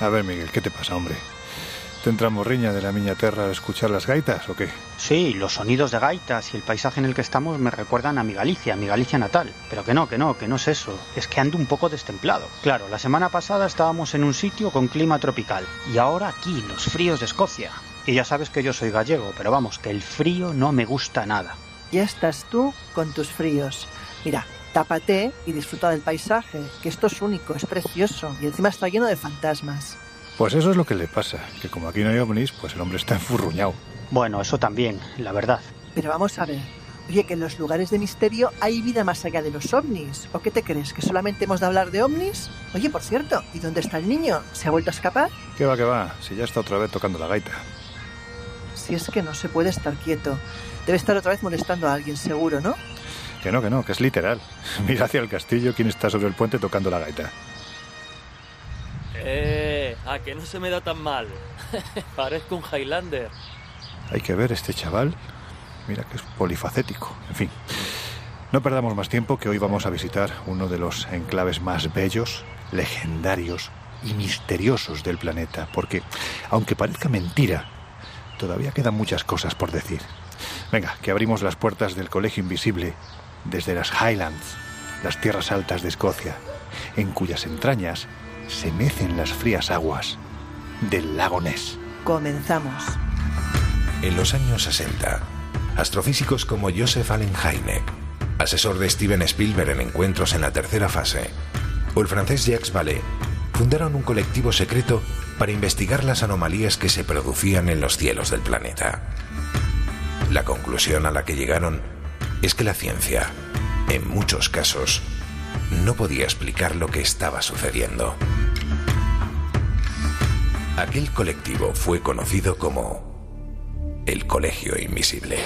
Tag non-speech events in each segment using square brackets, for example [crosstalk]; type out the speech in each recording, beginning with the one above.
A ver, Miguel, ¿qué te pasa, hombre? ¿Te entra morriña de la miña terra al escuchar las gaitas o qué? Sí, los sonidos de gaitas y el paisaje en el que estamos me recuerdan a mi Galicia, a mi Galicia natal. Pero que no, que no, que no es eso. Es que ando un poco destemplado. Claro, la semana pasada estábamos en un sitio con clima tropical. Y ahora aquí, los fríos de Escocia. Y ya sabes que yo soy gallego, pero vamos, que el frío no me gusta nada. Ya estás tú con tus fríos. Mira, tápate y disfruta del paisaje, que esto es único, es precioso y encima está lleno de fantasmas. Pues eso es lo que le pasa, que como aquí no hay ovnis, pues el hombre está enfurruñado. Bueno, eso también, la verdad. Pero vamos a ver. Oye, que en los lugares de misterio hay vida más allá de los ovnis. ¿O qué te crees? ¿Que solamente hemos de hablar de ovnis? Oye, por cierto, ¿y dónde está el niño? ¿Se ha vuelto a escapar? ¿Qué va, qué va? Si ya está otra vez tocando la gaita. Si es que no se puede estar quieto. Debe estar otra vez molestando a alguien, seguro, ¿no? Que no, que no, que es literal. [laughs] Mira hacia el castillo quién está sobre el puente tocando la gaita. Eh, a que no se me da tan mal. [laughs] Parezco un Highlander. Hay que ver este chaval. Mira que es polifacético. En fin, no perdamos más tiempo que hoy vamos a visitar uno de los enclaves más bellos, legendarios y misteriosos del planeta. Porque, aunque parezca mentira, todavía quedan muchas cosas por decir. Venga, que abrimos las puertas del Colegio Invisible desde las Highlands, las tierras altas de Escocia, en cuyas entrañas se mecen las frías aguas del lago Ness. Comenzamos. En los años 60, astrofísicos como Joseph Allen Hynek, asesor de Steven Spielberg en encuentros en la tercera fase, o el francés Jacques Vallée, fundaron un colectivo secreto para investigar las anomalías que se producían en los cielos del planeta. La conclusión a la que llegaron es que la ciencia, en muchos casos, no podía explicar lo que estaba sucediendo. Aquel colectivo fue conocido como el Colegio Invisible.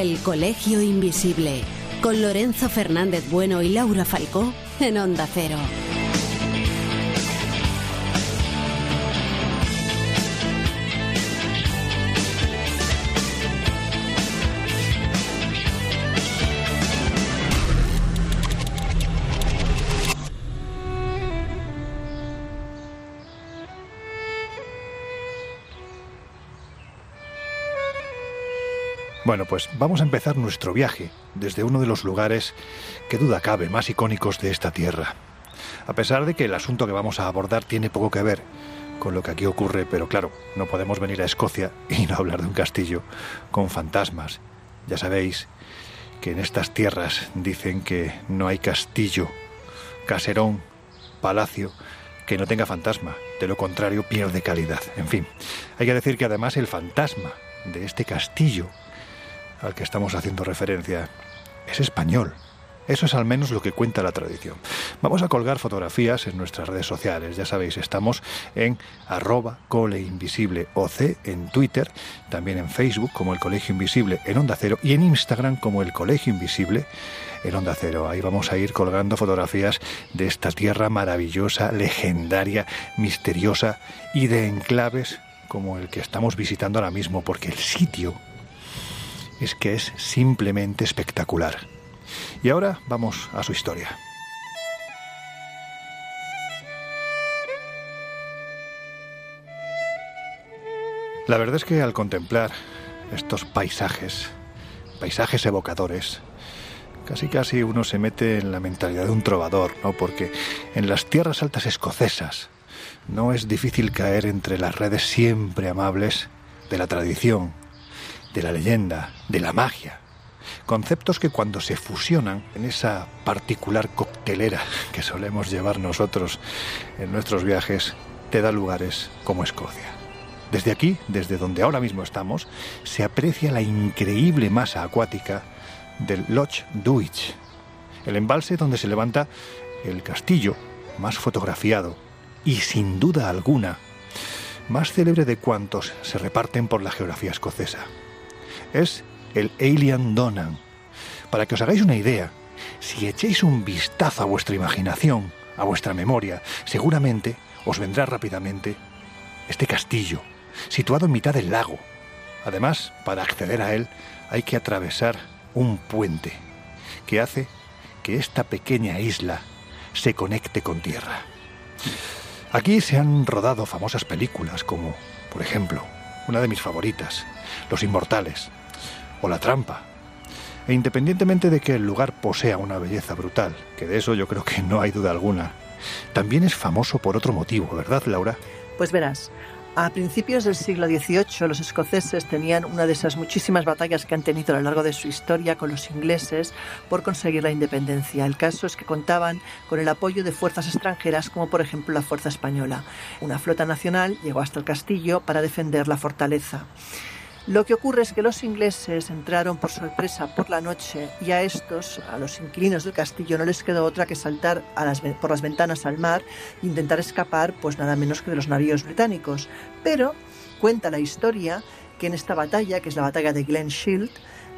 El Colegio Invisible, con Lorenzo Fernández Bueno y Laura Falcó en Onda Cero. Bueno, pues vamos a empezar nuestro viaje desde uno de los lugares que duda cabe más icónicos de esta tierra. A pesar de que el asunto que vamos a abordar tiene poco que ver con lo que aquí ocurre, pero claro, no podemos venir a Escocia y no hablar de un castillo con fantasmas. Ya sabéis que en estas tierras dicen que no hay castillo, caserón, palacio que no tenga fantasma. De lo contrario, pierde calidad. En fin, hay que decir que además el fantasma de este castillo al que estamos haciendo referencia es español. Eso es al menos lo que cuenta la tradición. Vamos a colgar fotografías en nuestras redes sociales. Ya sabéis, estamos en arroba coleinvisibleoc en Twitter, también en Facebook como el Colegio Invisible en Onda Cero y en Instagram como el Colegio Invisible en Onda Cero. Ahí vamos a ir colgando fotografías de esta tierra maravillosa, legendaria, misteriosa y de enclaves como el que estamos visitando ahora mismo, porque el sitio es que es simplemente espectacular. Y ahora vamos a su historia. La verdad es que al contemplar estos paisajes, paisajes evocadores, casi casi uno se mete en la mentalidad de un trovador, ¿no? Porque en las tierras altas escocesas no es difícil caer entre las redes siempre amables de la tradición, de la leyenda, de la magia. Conceptos que cuando se fusionan en esa particular coctelera que solemos llevar nosotros en nuestros viajes, te da lugares como Escocia. Desde aquí, desde donde ahora mismo estamos, se aprecia la increíble masa acuática del Loch Duich, el embalse donde se levanta el castillo más fotografiado y sin duda alguna más célebre de cuantos se reparten por la geografía escocesa es el Alien Donan. Para que os hagáis una idea, si echéis un vistazo a vuestra imaginación, a vuestra memoria, seguramente os vendrá rápidamente este castillo, situado en mitad del lago. Además, para acceder a él hay que atravesar un puente que hace que esta pequeña isla se conecte con tierra. Aquí se han rodado famosas películas como, por ejemplo, una de mis favoritas, Los Inmortales, o La Trampa. E independientemente de que el lugar posea una belleza brutal, que de eso yo creo que no hay duda alguna, también es famoso por otro motivo, ¿verdad, Laura? Pues verás, a principios del siglo XVIII los escoceses tenían una de esas muchísimas batallas que han tenido a lo largo de su historia con los ingleses por conseguir la independencia. El caso es que contaban con el apoyo de fuerzas extranjeras como por ejemplo la Fuerza Española. Una flota nacional llegó hasta el castillo para defender la fortaleza. Lo que ocurre es que los ingleses entraron por sorpresa por la noche y a estos, a los inquilinos del castillo, no les quedó otra que saltar por las ventanas al mar e intentar escapar, pues nada menos que de los navíos británicos. Pero cuenta la historia que en esta batalla, que es la batalla de Glen Shield,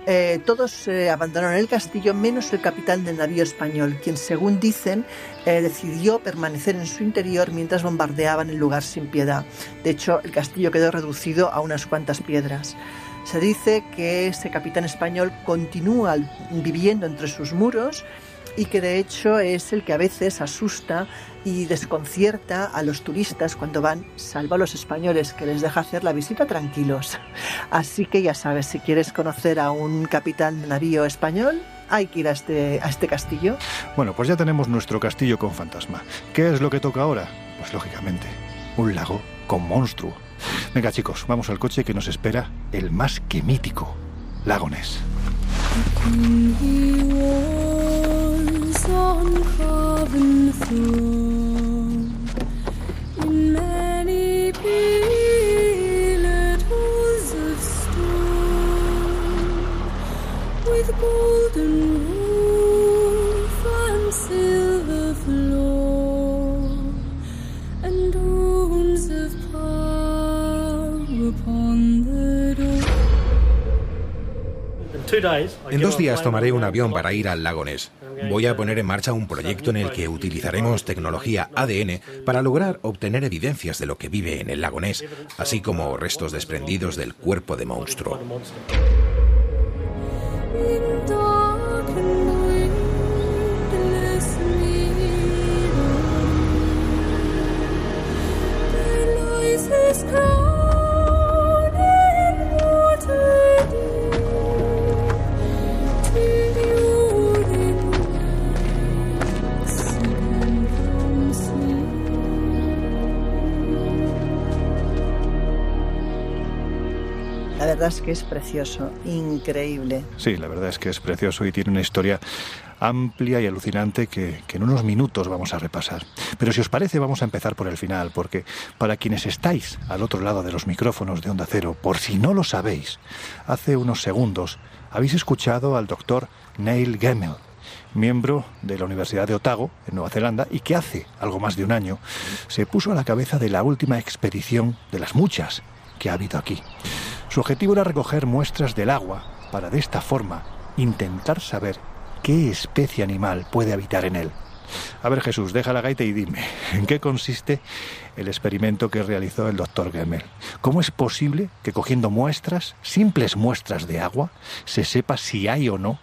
eh, todos eh, abandonaron el castillo menos el capitán del navío español, quien según dicen eh, decidió permanecer en su interior mientras bombardeaban el lugar sin piedad. De hecho, el castillo quedó reducido a unas cuantas piedras. Se dice que ese capitán español continúa viviendo entre sus muros y que de hecho es el que a veces asusta y desconcierta a los turistas cuando van, salvo a los españoles, que les deja hacer la visita tranquilos. Así que ya sabes, si quieres conocer a un capitán de navío español, hay que ir a este, a este castillo. Bueno, pues ya tenemos nuestro castillo con fantasma. ¿Qué es lo que toca ahora? Pues lógicamente, un lago con monstruo. Venga chicos, vamos al coche que nos espera el más que mítico, Lagones. On carven throne. In many pillared halls of stone with golden En dos días tomaré un avión para ir al Lagones voy a poner en marcha un proyecto en el que utilizaremos tecnología ADN para lograr obtener evidencias de lo que vive en el lago Ness, así como restos desprendidos del cuerpo de monstruo. Verdad es que es precioso, increíble. Sí, la verdad es que es precioso y tiene una historia amplia y alucinante que, que, en unos minutos vamos a repasar. Pero si os parece, vamos a empezar por el final, porque para quienes estáis al otro lado de los micrófonos de Onda Cero, por si no lo sabéis, hace unos segundos habéis escuchado al doctor Neil Gemmel, miembro de la Universidad de Otago, en Nueva Zelanda, y que hace algo más de un año se puso a la cabeza de la última expedición de las muchas que ha habido aquí. Su objetivo era recoger muestras del agua para de esta forma intentar saber qué especie animal puede habitar en él. A ver Jesús, deja la gaita y dime, ¿en qué consiste el experimento que realizó el doctor Gemmel? ¿Cómo es posible que cogiendo muestras, simples muestras de agua, se sepa si hay o no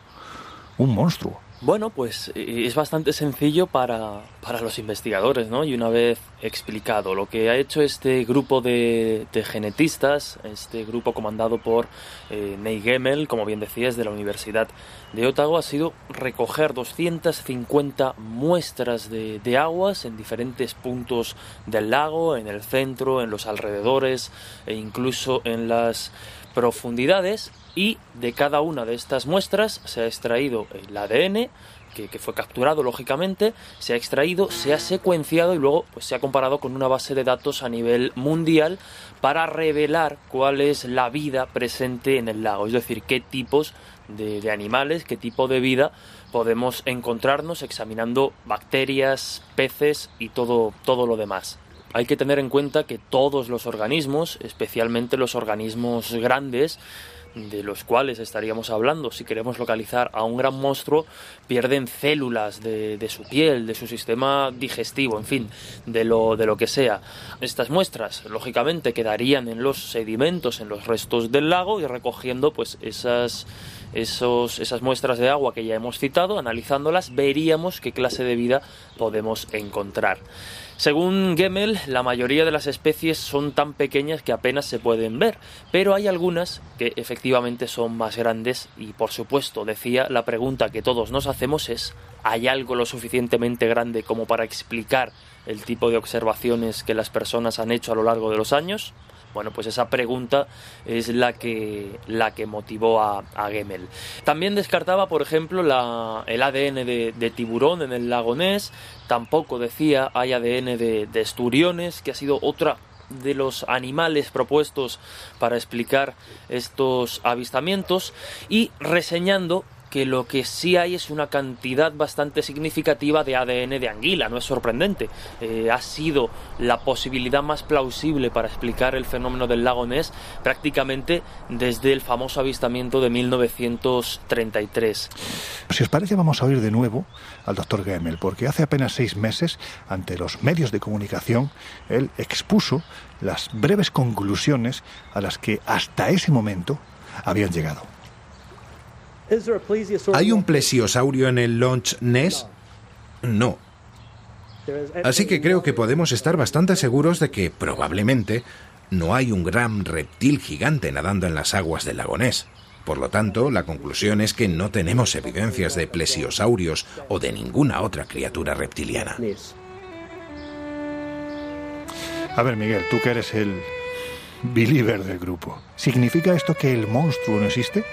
un monstruo? Bueno, pues eh, es bastante sencillo para, para, los investigadores, ¿no? Y una vez explicado lo que ha hecho este grupo de, genetistas, este grupo comandado por eh, Ney Gemmel, como bien decías, de la Universidad de Otago, ha sido recoger 250 muestras de, de aguas en diferentes puntos del lago, en el centro, en los alrededores e incluso en las profundidades y de cada una de estas muestras se ha extraído el ADN que, fue capturado lógicamente, se ha extraído, se ha secuenciado y luego pues, se ha comparado con una base de datos a nivel mundial para revelar cuál es la vida presente en el lago, es decir, qué tipos de, de animales, qué tipo de vida podemos encontrarnos examinando bacterias, peces y todo, todo lo demás. Hay que tener en cuenta que todos los organismos, especialmente los organismos grandes, de los cuales estaríamos hablando si queremos localizar a un gran monstruo, pierden células de, de, su piel, de su sistema digestivo, en fin, de lo, de lo que sea. Estas muestras, lógicamente, quedarían en los sedimentos, en los restos del lago y recogiendo pues esas esos, esas muestras de agua que ya hemos citado, analizándolas, veríamos qué clase de vida podemos encontrar. Según Gemmel, la mayoría de las especies son tan pequeñas que apenas se pueden ver, pero hay algunas que efectivamente son más grandes y por supuesto, decía, la pregunta que todos nos hacemos es ¿hay algo lo suficientemente grande como para explicar el tipo de observaciones que las personas han hecho a lo largo de los años? Bueno, pues esa pregunta es la que, la que motivó a, a Gemmel. También descartaba, por ejemplo, la, el ADN de, tiburón en el lago Ness. Tampoco decía hay ADN de, de esturiones, que ha sido otra de los animales propuestos para explicar estos avistamientos y reseñando que lo que sí hay es una cantidad bastante significativa de ADN de anguila, no es sorprendente. Eh, ha sido la posibilidad más plausible para explicar el fenómeno del lago Ness prácticamente desde el famoso avistamiento de 1933. Si os parece, vamos a oír de nuevo al doctor Gemmel, porque hace apenas seis meses, ante los medios de comunicación, él expuso las breves conclusiones a las que hasta ese momento habían llegado. ¿Hay un plesiosaurio en el Launch Ness? No. Así que creo que podemos estar bastante seguros de que probablemente no hay un gran reptil gigante nadando en las aguas del lago Ness. Por lo tanto, la conclusión es que no tenemos evidencias de plesiosaurios o de ninguna otra criatura reptiliana. A ver, Miguel, tú que eres el believer del grupo. ¿Significa esto que el monstruo no existe?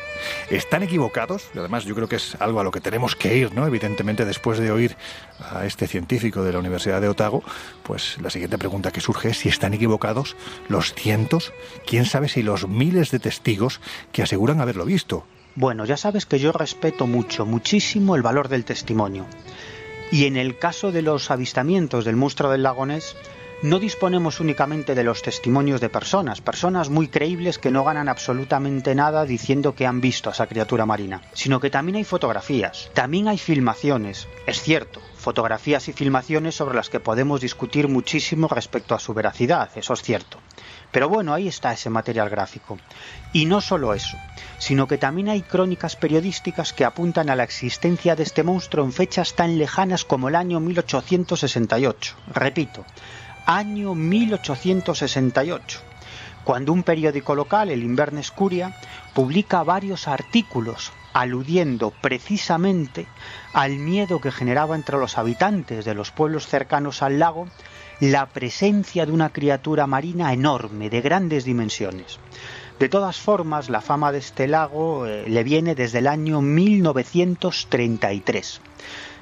¿Están equivocados? Y además yo creo que es algo a lo que tenemos que ir, ¿no? Evidentemente después de oír a este científico de la Universidad de Otago, pues la siguiente pregunta que surge es si están equivocados los cientos, quién sabe si los miles de testigos que aseguran haberlo visto. Bueno, ya sabes que yo respeto mucho, muchísimo el valor del testimonio. Y en el caso de los avistamientos del monstruo del lago Ness, no disponemos únicamente de los testimonios de personas, personas muy creíbles que no ganan absolutamente nada diciendo que han visto a esa criatura marina, sino que también hay fotografías, también hay filmaciones, es cierto, fotografías y filmaciones sobre las que podemos discutir muchísimo respecto a su veracidad, eso es cierto. Pero bueno, ahí está ese material gráfico. Y no solo eso, sino que también hay crónicas periodísticas que apuntan a la existencia de este monstruo en fechas tan lejanas como el año 1868. Repito, año 1868, cuando un periódico local, el Inverness Curia, publica varios artículos aludiendo precisamente al miedo que generaba entre los habitantes de los pueblos cercanos al lago la presencia de una criatura marina enorme, de grandes dimensiones. De todas formas, la fama de este lago eh, le viene desde el año 1933.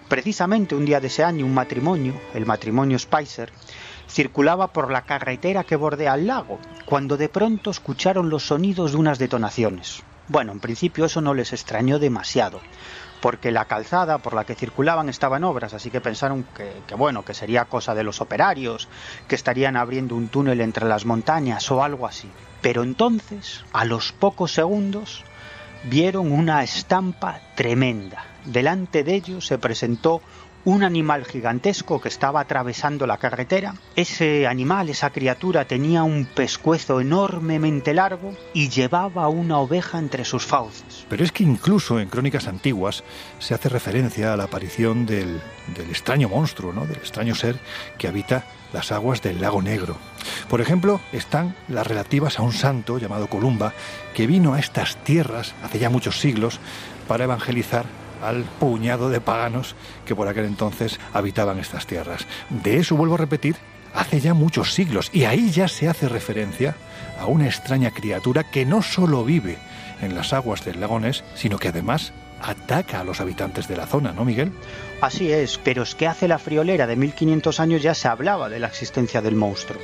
Precisamente un día de ese año, un matrimonio, el matrimonio Spicer, circulaba por la carretera que bordea el lago, cuando de pronto escucharon los sonidos de unas detonaciones. Bueno, en principio eso no les extrañó demasiado, porque la calzada por la que circulaban estaba en obras, así que pensaron que, bueno, que sería cosa de los operarios, que estarían abriendo un túnel entre las montañas o algo así. Pero entonces, a los pocos segundos, vieron una estampa tremenda. Delante de ellos se presentó un animal gigantesco que estaba atravesando la carretera. Ese animal, esa criatura, tenía un pescuezo enormemente largo y llevaba una oveja entre sus fauces. Pero es que incluso en crónicas antiguas se hace referencia a la aparición del, del extraño monstruo, ¿no? del extraño ser que habita las aguas del lago Negro. Por ejemplo, están las relativas a un santo llamado Columba, que vino a estas tierras hace ya muchos siglos para evangelizar al puñado de paganos que por aquel entonces habitaban estas tierras. De eso vuelvo a repetir, hace ya muchos siglos, y ahí ya se hace referencia a una extraña criatura que no solo vive en las aguas del lago Ness, sino que además ataca a los habitantes de la zona, ¿no, Miguel? Así es, pero es que hace la friolera de 1500 años ya se hablaba de la existencia del monstruo.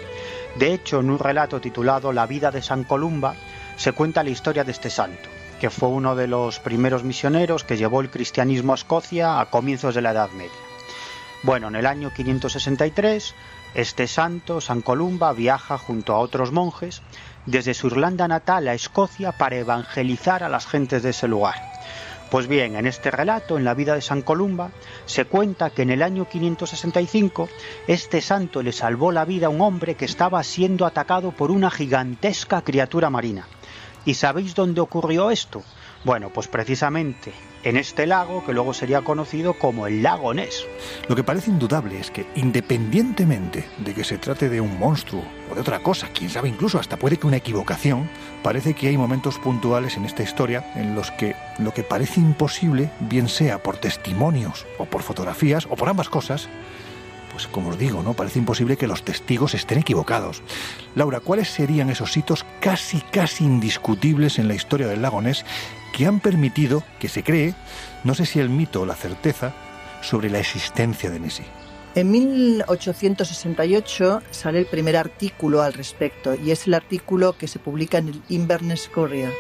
De hecho, en un relato titulado La vida de San Columba, se cuenta la historia de este santo que fue uno de los primeros misioneros que llevó el cristianismo a Escocia a comienzos de la Edad Media. Bueno, en el año 563, este santo, San Columba, viaja junto a otros monjes desde su Irlanda natal a Escocia para evangelizar a las gentes de ese lugar. Pues bien, en este relato, en la vida de San Columba, se cuenta que en el año 565 este santo le salvó la vida a un hombre que estaba siendo atacado por una gigantesca criatura marina. ¿Y sabéis dónde ocurrió esto? Bueno, pues precisamente en este lago que luego sería conocido como el lago Ness. Lo que parece indudable es que independientemente de que se trate de un monstruo o de otra cosa, quién sabe incluso hasta puede que una equivocación, parece que hay momentos puntuales en esta historia en los que lo que parece imposible, bien sea por testimonios o por fotografías o por ambas cosas, pues como os digo, ¿no? Parece imposible que los testigos estén equivocados. Laura, ¿cuáles serían esos hitos casi, casi indiscutibles en la historia del lago Ness que han permitido que se cree, no sé si el mito o la certeza, sobre la existencia de Nessie. En 1868 sale el primer artículo al respecto y es el artículo que se publica en el Inverness Courier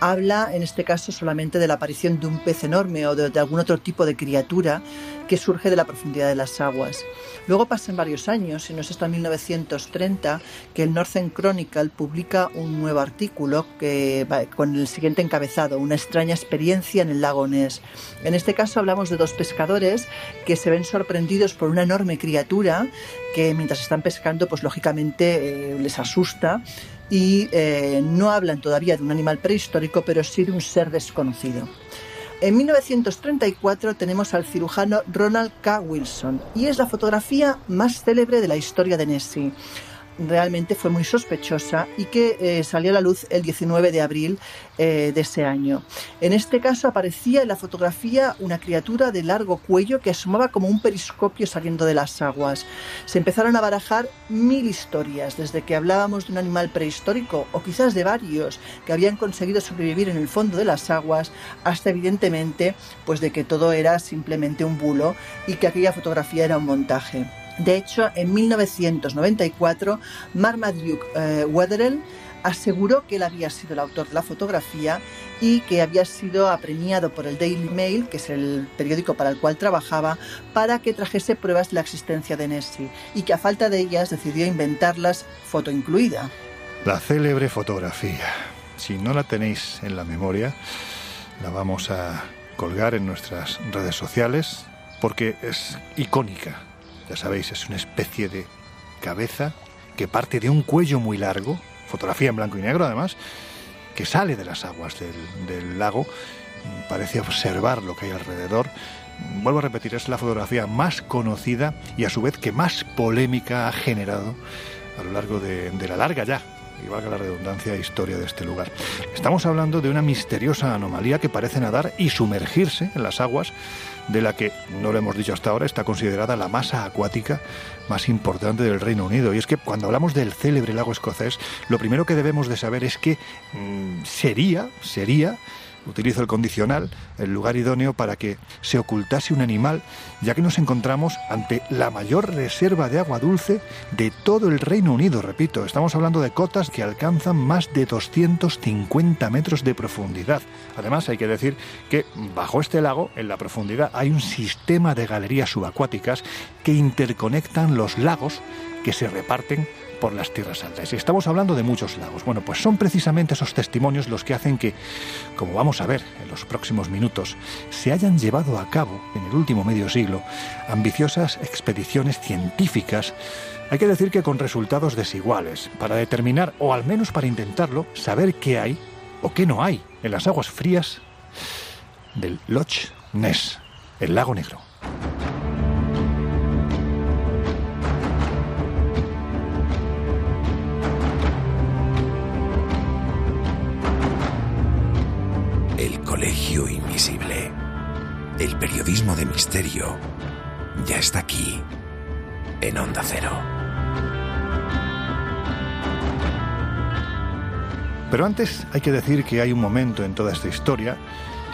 habla en este caso solamente de la aparición de un pez enorme o de, algún otro tipo de criatura que surge de la profundidad de las aguas. Luego pasan varios años, y no es hasta 1930, que el Northern Chronicle publica un nuevo artículo que, con el siguiente encabezado, Una extraña experiencia en el lago Ness. En este caso hablamos de dos pescadores que se ven sorprendidos por una enorme criatura que mientras están pescando, pues lógicamente eh, les asusta y eh, no hablan todavía de un animal prehistórico, pero sí de un ser desconocido. En 1934 tenemos al cirujano Ronald K. Wilson y es la fotografía más célebre de la historia de Nessie realmente fue muy sospechosa y que eh, salió a la luz el 19 de abril eh, de ese año. En este caso aparecía en la fotografía una criatura de largo cuello que asomaba como un periscopio saliendo de las aguas. Se empezaron a barajar mil historias, desde que hablábamos de un animal prehistórico o quizás de varios que habían conseguido sobrevivir en el fondo de las aguas, hasta evidentemente pues de que todo era simplemente un bulo y que aquella fotografía era un montaje. De hecho, en 1994, Marmaduke eh, Wetherell aseguró que él había sido el autor de la fotografía y que había sido apremiado por el Daily Mail, que es el periódico para el cual trabajaba, para que trajese pruebas de la existencia de Nessie y que a falta de ellas decidió inventarlas, foto incluida. La célebre fotografía. Si no la tenéis en la memoria, la vamos a colgar en nuestras redes sociales porque es icónica ya sabéis, es una especie de cabeza que parte de un cuello muy largo, fotografía en blanco y negro además, que sale de las aguas del, lago, parece observar lo que hay alrededor. Vuelvo a repetir, es la fotografía más conocida y a su vez que más polémica ha generado a lo largo de, la larga ya y valga la redundancia, historia de este lugar. Estamos hablando de una misteriosa anomalía que parece nadar y sumergirse en las aguas de la que, no lo hemos dicho hasta ahora, está considerada la masa acuática más importante del Reino Unido. Y es que cuando hablamos del célebre lago escocés, lo primero que debemos de saber es que mm, sería, sería utilizo el condicional, el lugar idóneo para que se ocultase un animal, ya que nos encontramos ante la mayor reserva de agua dulce de todo el Reino Unido, repito, estamos hablando de cotas que alcanzan más de 250 metros de profundidad. Además, hay que decir que bajo este lago, en la profundidad, hay un sistema de galerías subacuáticas que interconectan los lagos que se reparten por las tierras altas. Y estamos hablando de muchos lagos. Bueno, pues son precisamente esos testimonios los que hacen que, como vamos a ver en los próximos minutos, se hayan llevado a cabo en el último medio siglo ambiciosas expediciones científicas hay que decir que con resultados desiguales, para determinar, o al menos para intentarlo, saber qué hay o qué no hay en las aguas frías del Loch Ness, el lago negro. Invisible. El periodismo de misterio ya está aquí, en Onda Cero. Pero antes hay que decir que hay un momento en toda esta historia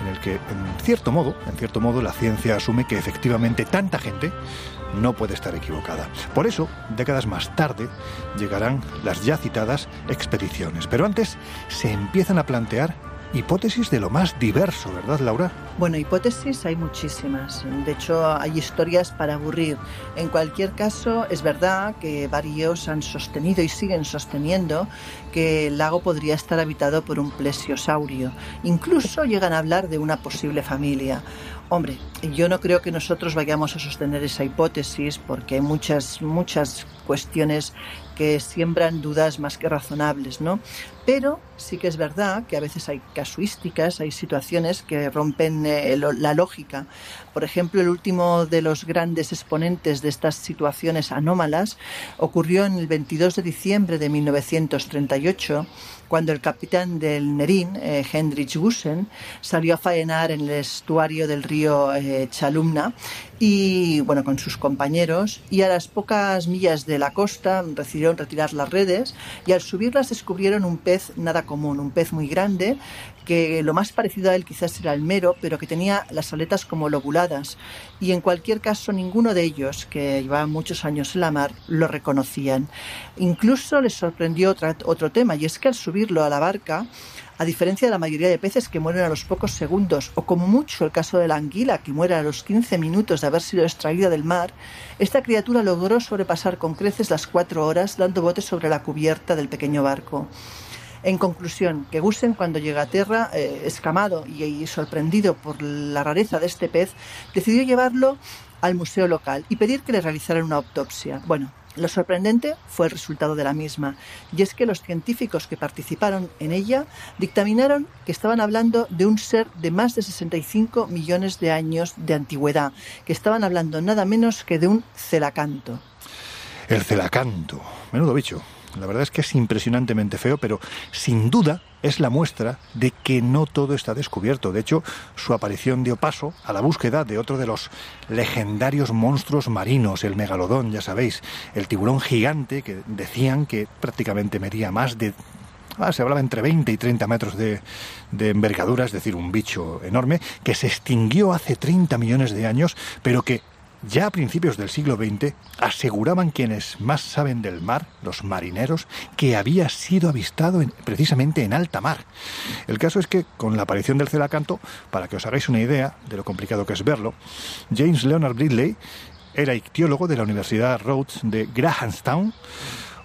en el que, en cierto modo, en cierto modo, la ciencia asume que efectivamente tanta gente no puede estar equivocada. Por eso, décadas más tarde, llegarán las ya citadas expediciones. Pero antes se empiezan a plantear hipótesis de lo más diverso, ¿verdad, Laura? Bueno, hipótesis hay muchísimas. De hecho, hay historias para aburrir. En cualquier caso, es verdad que varios han sostenido y siguen sosteniendo que el lago podría estar habitado por un plesiosaurio. Incluso llegan a hablar de una posible familia. Hombre, yo no creo que nosotros vayamos a sostener esa hipótesis porque hay muchas, muchas cuestiones que siembran dudas más que razonables, ¿no? Pero sí que es verdad que a veces hay casuísticas, hay situaciones que rompen eh, la lógica. Por ejemplo, el último de los grandes exponentes de estas situaciones anómalas ocurrió en el 22 de diciembre de 1938 cuando el capitán del Nerín, eh, Hendrich Gusen, salió a faenar en el estuario del río eh, Chalumna y bueno con sus compañeros y a las pocas millas de la costa decidieron retirar las redes y al subirlas descubrieron un pez nada común, un pez muy grande que lo más parecido a él quizás era el mero, pero que tenía las aletas como lobuladas y en cualquier caso ninguno de ellos, que llevaban muchos años en la mar, lo reconocían. Incluso les sorprendió otro tema y es que al subirlo a la barca a diferencia de la mayoría de peces que mueren a los pocos segundos, o como mucho el caso de la anguila que muere a los 15 minutos de haber sido extraída del mar, esta criatura logró sobrepasar con creces las cuatro horas dando botes sobre la cubierta del pequeño barco. En conclusión, que Gusen cuando llega a tierra, eh, escamado y, sorprendido por la rareza de este pez, decidió llevarlo al museo local y pedir que le realizaran una autopsia. Bueno, lo sorprendente fue el resultado de la misma, y es que los científicos que participaron en ella dictaminaron que estaban hablando de un ser de más de 65 millones de años de antigüedad, que estaban hablando nada menos que de un celacanto. El celacanto, menudo bicho. La verdad es que es impresionantemente feo, pero sin duda es la muestra de que no todo está descubierto. De hecho, su aparición dio paso a la búsqueda de otro de los legendarios monstruos marinos, el megalodón, ya sabéis, el tiburón gigante que decían que prácticamente medía más de Ah, se hablaba entre 20 y 30 metros de, de, envergadura, es decir, un bicho enorme, que se extinguió hace 30 millones de años, pero que ya a principios del siglo XX aseguraban quienes más saben del mar, los marineros, que había sido avistado precisamente en alta mar. El caso es que con la aparición del celacanto, para que os hagáis una idea de lo complicado que es verlo, James Leonard Bridley era ictiólogo de la Universidad Rhodes de Grahamstown,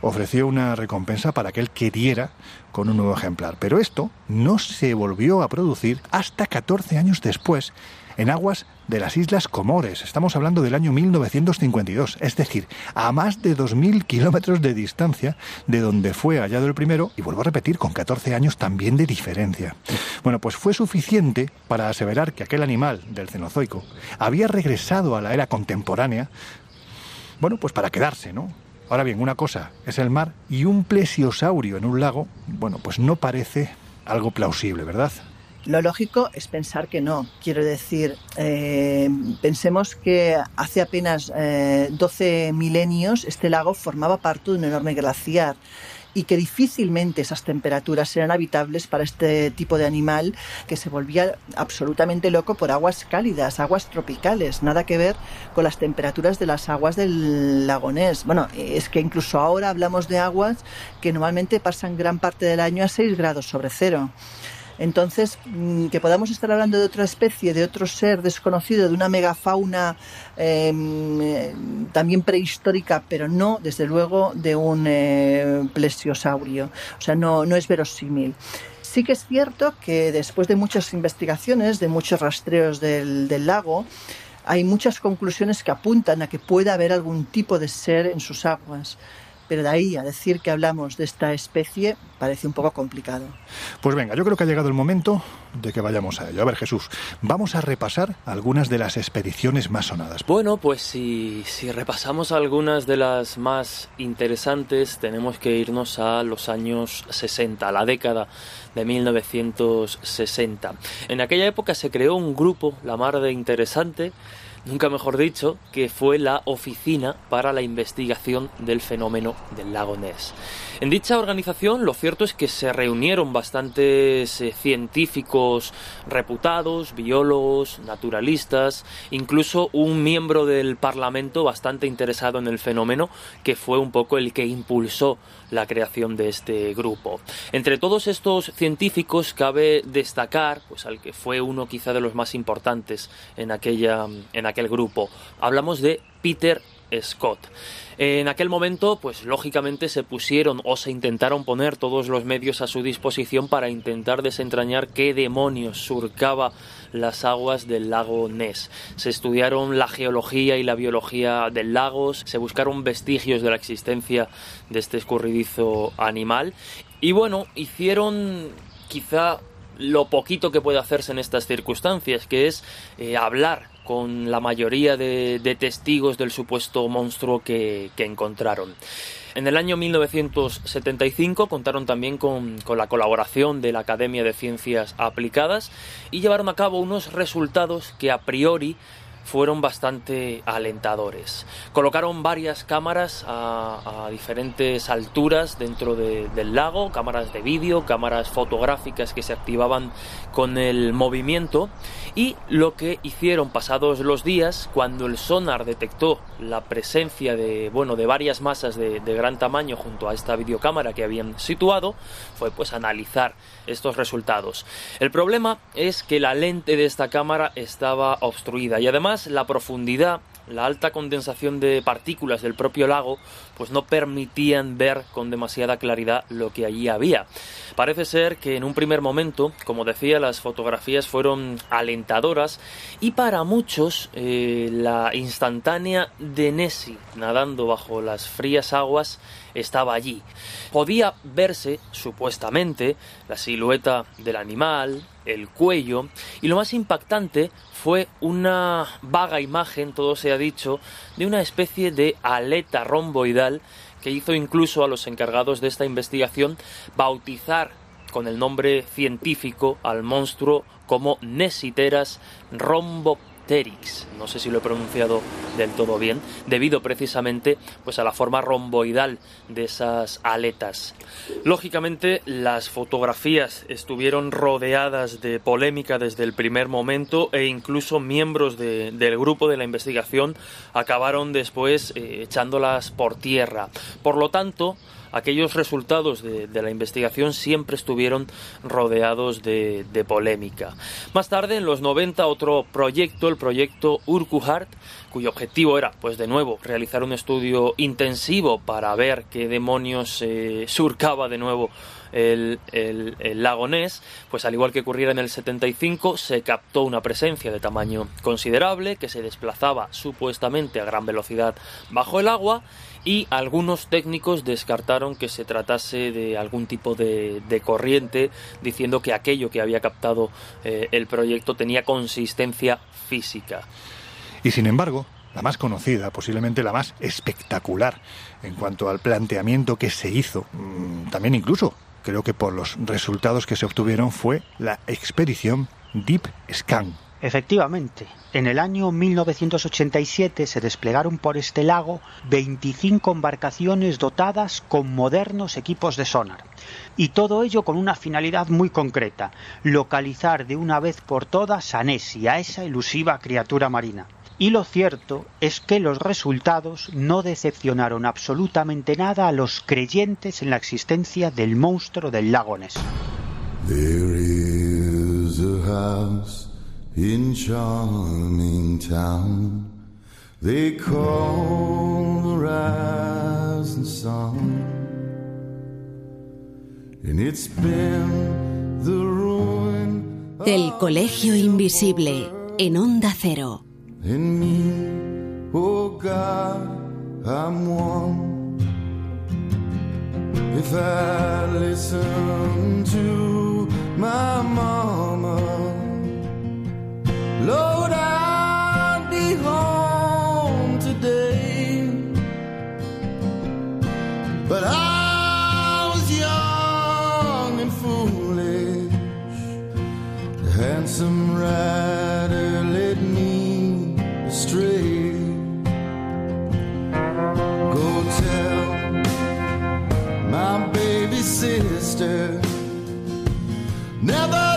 ofreció una recompensa para aquel que diera con un nuevo ejemplar. Pero esto no se volvió a producir hasta 14 años después, en aguas de las Islas Comores. Estamos hablando del año 1952, es decir, a más de 2.000 kilómetros de distancia de donde fue hallado el primero, y vuelvo a repetir, con 14 años también de diferencia. Bueno, pues fue suficiente para aseverar que aquel animal del Cenozoico había regresado a la era contemporánea, bueno, pues para quedarse, ¿no? Ahora bien, una cosa es el mar y un plesiosaurio en un lago, bueno, pues no parece algo plausible, ¿verdad? Lo lógico es pensar que no. Quiero decir, eh, pensemos que hace apenas 12 eh, milenios este lago formaba parte de un enorme glaciar y que difícilmente esas temperaturas eran habitables para este tipo de animal que se volvía absolutamente loco por aguas cálidas, aguas tropicales, nada que ver con las temperaturas de las aguas del lagonés. Bueno, es que incluso ahora hablamos de aguas que normalmente pasan gran parte del año a 6 grados sobre cero. Entonces, mm, que podamos estar hablando de otra especie, de otro ser desconocido, de una megafauna em, también prehistórica, pero no, desde luego, de un eh, plesiosaurio. O sea, no, no es verosímil. Sí que es cierto que después de muchas investigaciones, de muchos rastreos del, del lago, hay muchas conclusiones que apuntan a que pueda haber algún tipo de ser en sus aguas pero de ahí a decir que hablamos de esta especie parece un poco complicado. Pues venga, yo creo que ha llegado el momento de que vayamos a ello. A ver, Jesús, vamos a repasar algunas de las expediciones más sonadas. Bueno, pues si, si repasamos algunas de las más interesantes, tenemos que irnos a los años 60, a la década de 1960. En aquella época se creó un grupo, la mar de interesante, nunca mejor dicho, que fue la Oficina para la Investigación del Fenómeno del Lago Ness. En dicha organización lo cierto es que se reunieron bastantes eh, científicos reputados, biólogos, naturalistas, incluso un miembro del Parlamento bastante interesado en el fenómeno que fue un poco el que impulsó la creación de este grupo. Entre todos estos científicos cabe destacar pues al que fue uno quizá de los más importantes en aquella en aquel grupo. Hablamos de Peter Scott. En aquel momento, pues lógicamente se pusieron o se intentaron poner todos los medios a su disposición para intentar desentrañar qué demonios surcaba las aguas del lago Ness. Se estudiaron la geología y la biología del lago, se buscaron vestigios de la existencia de este escurridizo animal y bueno, hicieron quizá lo poquito que puede hacerse en estas circunstancias, que es eh, hablar con la mayoría de, testigos del supuesto monstruo que, encontraron. En el año 1975 contaron también con, la colaboración de la Academia de Ciencias Aplicadas y llevaron a cabo unos resultados que a priori fueron bastante alentadores. Colocaron varias cámaras a, diferentes alturas dentro del lago, cámaras de vídeo, cámaras fotográficas que se activaban con el movimiento y lo que hicieron pasados los días cuando el sonar detectó la presencia de bueno de varias masas de, de gran tamaño junto a esta videocámara que habían situado fue pues analizar estos resultados. El problema es que la lente de esta cámara estaba obstruida y además la profundidad la alta condensación de partículas del propio lago pues no permitían ver con demasiada claridad lo que allí había. Parece ser que en un primer momento, como decía, las fotografías fueron alentadoras y para muchos eh, la instantánea de Nessie nadando bajo las frías aguas estaba allí. Podía verse, supuestamente, la silueta del animal, el cuello y lo más impactante fue una vaga imagen, todo se ha dicho, de una especie de aleta romboidal que hizo incluso a los encargados de esta investigación bautizar con el nombre científico al monstruo como Nesiteras rombo no sé si lo he pronunciado del todo bien, debido precisamente pues a la forma romboidal de esas aletas. Lógicamente las fotografías estuvieron rodeadas de polémica desde el primer momento e incluso miembros del grupo de la investigación acabaron después eh, echándolas por tierra. Por lo tanto, aquellos resultados de, la investigación siempre estuvieron rodeados de, polémica. Más tarde, en los 90, otro proyecto, el proyecto Urquhart, cuyo objetivo era, pues de nuevo, realizar un estudio intensivo para ver qué demonios surcaba de nuevo el, el, lago Ness, pues al igual que ocurriera en el 75, se captó una presencia de tamaño considerable que se desplazaba supuestamente a gran velocidad bajo el agua y algunos técnicos descartaron que se tratase de algún tipo de, corriente, diciendo que aquello que había captado eh, el proyecto tenía consistencia física. Y sin embargo, la más conocida, posiblemente la más espectacular en cuanto al planteamiento que se hizo, mm, también incluso creo que por los resultados que se obtuvieron, fue la expedición Deep Scan. Efectivamente, en el año 1987 se desplegaron por este lago 25 embarcaciones dotadas con modernos equipos de sonar. Y todo ello con una finalidad muy concreta, localizar de una vez por todas a Nessie, a esa elusiva criatura marina. Y lo cierto es que los resultados no decepcionaron absolutamente nada a los creyentes en la existencia del monstruo del lago Ness. In charming town they call the rising sun and it's been the ruin El Colegio Invisible en Onda Cero. In me, oh God, I'm one. If I listen to my mama. Lord, I'll be home today. But I was young and foolish. The handsome rider led me astray. Go tell my baby sister. Never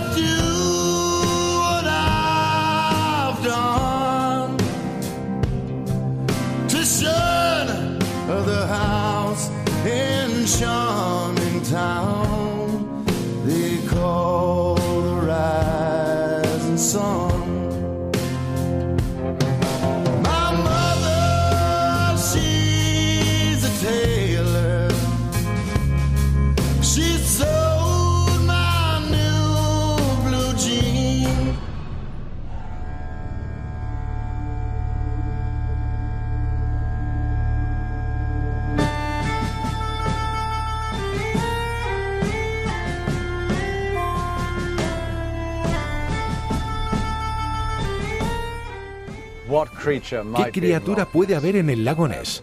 ¿Qué criatura puede haber en el lago Ness?